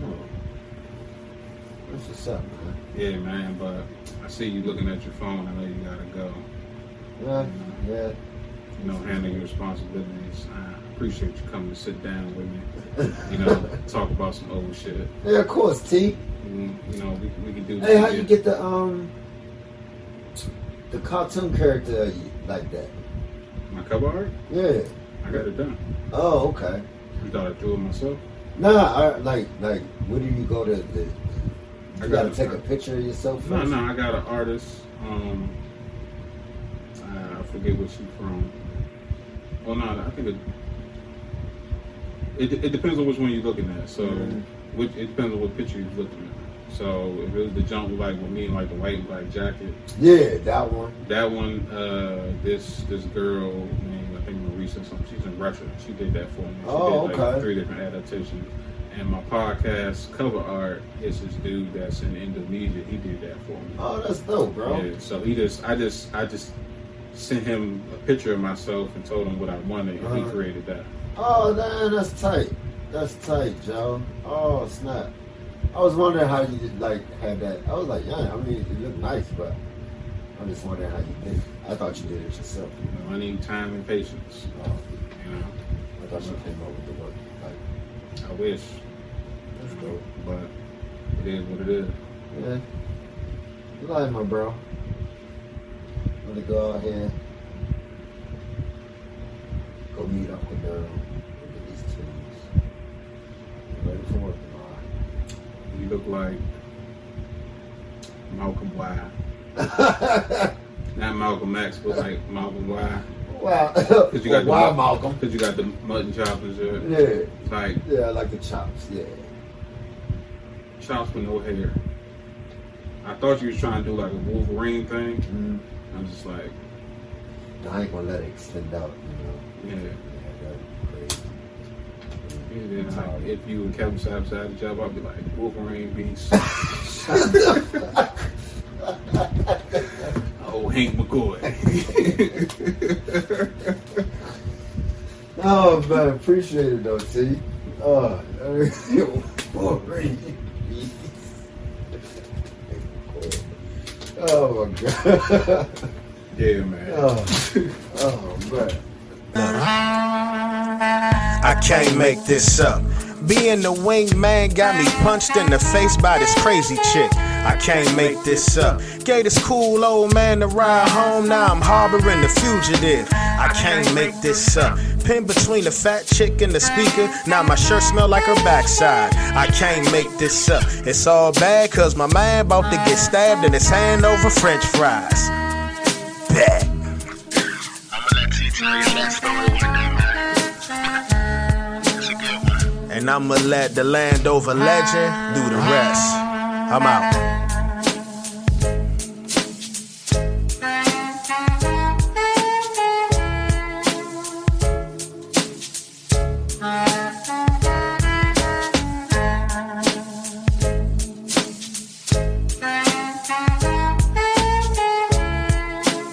Oh. That's what's up, man. yeah, man. But I see you looking at your phone. I know you gotta go. Yeah, yeah. You know, handling your responsibilities. I appreciate you coming to sit down with me. You know, [LAUGHS] talk about some old shit. Yeah, of course, T. Mm, You know, we, we can do. Hey, how you get the um the cartoon character like that? my cover art? Yeah. I got it done. Oh, okay. You thought I drew it myself? Nah, I, like like where do you go to the you I gotta got take a picture of yourself No, first? no, I got an artist. Um, I forget what she's from. Well, no, I think it. It, it depends on which one you're looking at. So, Mhm. which it depends on what picture you're looking at. So, if it was the jump with like with me in like the white and black jacket, Yeah, that one. that one, uh, this this girl named I think Marisa something. She's in Russia. She did that for me. She Oh, did like okay. three different adaptations. And my podcast cover art is this dude that's in Indonesia. He did that for me. Oh, that's dope, bro. Yeah, so he just, I just, I just sent him a picture of myself and told him what I wanted, and he Uh-huh. created that. Oh, man, that's tight. That's tight, Joe. Oh, snap. I was wondering how you did, like had that. I was like, yeah, I mean, it looked nice, but I'm just wondering how you did. I thought you did it yourself. You know, I need time and patience. Oh, You know, I thought you came up with the work. Like, I wish, that's dope. but it is what it is. Yeah. You like my bro. I'm gonna go out here. Go meet Uncle. Look at these tunes. I'm ready for work You look like Malcolm Y, tomorrow. [LAUGHS] not Malcolm X, but like Malcolm Y, wow. because [LAUGHS] you got [LAUGHS] the Why, mu- Malcolm? Because you got the mutton chops and. Yeah. Like Yeah, I like the chops. Yeah. chops with no hair. I thought you was trying to do like a Wolverine thing. Mm. I'm just like, I ain't gonna let it extend out, you know. Yeah. Yeah, that's. And then like, if you and Kevin Sapp had the job, I'd be like Wolverine Beast. [LAUGHS] oh, Hank McCoy. [LAUGHS] Oh man, appreciate it though, T. Oh, [LAUGHS] Wolverine. oh my god. yeah, man. Oh, oh man. I can't make this up. Being the wingman got me punched in the face by this crazy chick. I can't make this up. Gave this cool old man to ride home, now I'm harboring the fugitive. I can't make this up. Pinned between the fat chick and the speaker, now my shirt smell like her backside. I can't make this up. It's all bad cause my man about to get stabbed in his hand over french fries. Bet. And I'ma let the Landover legend do the rest. I'm out.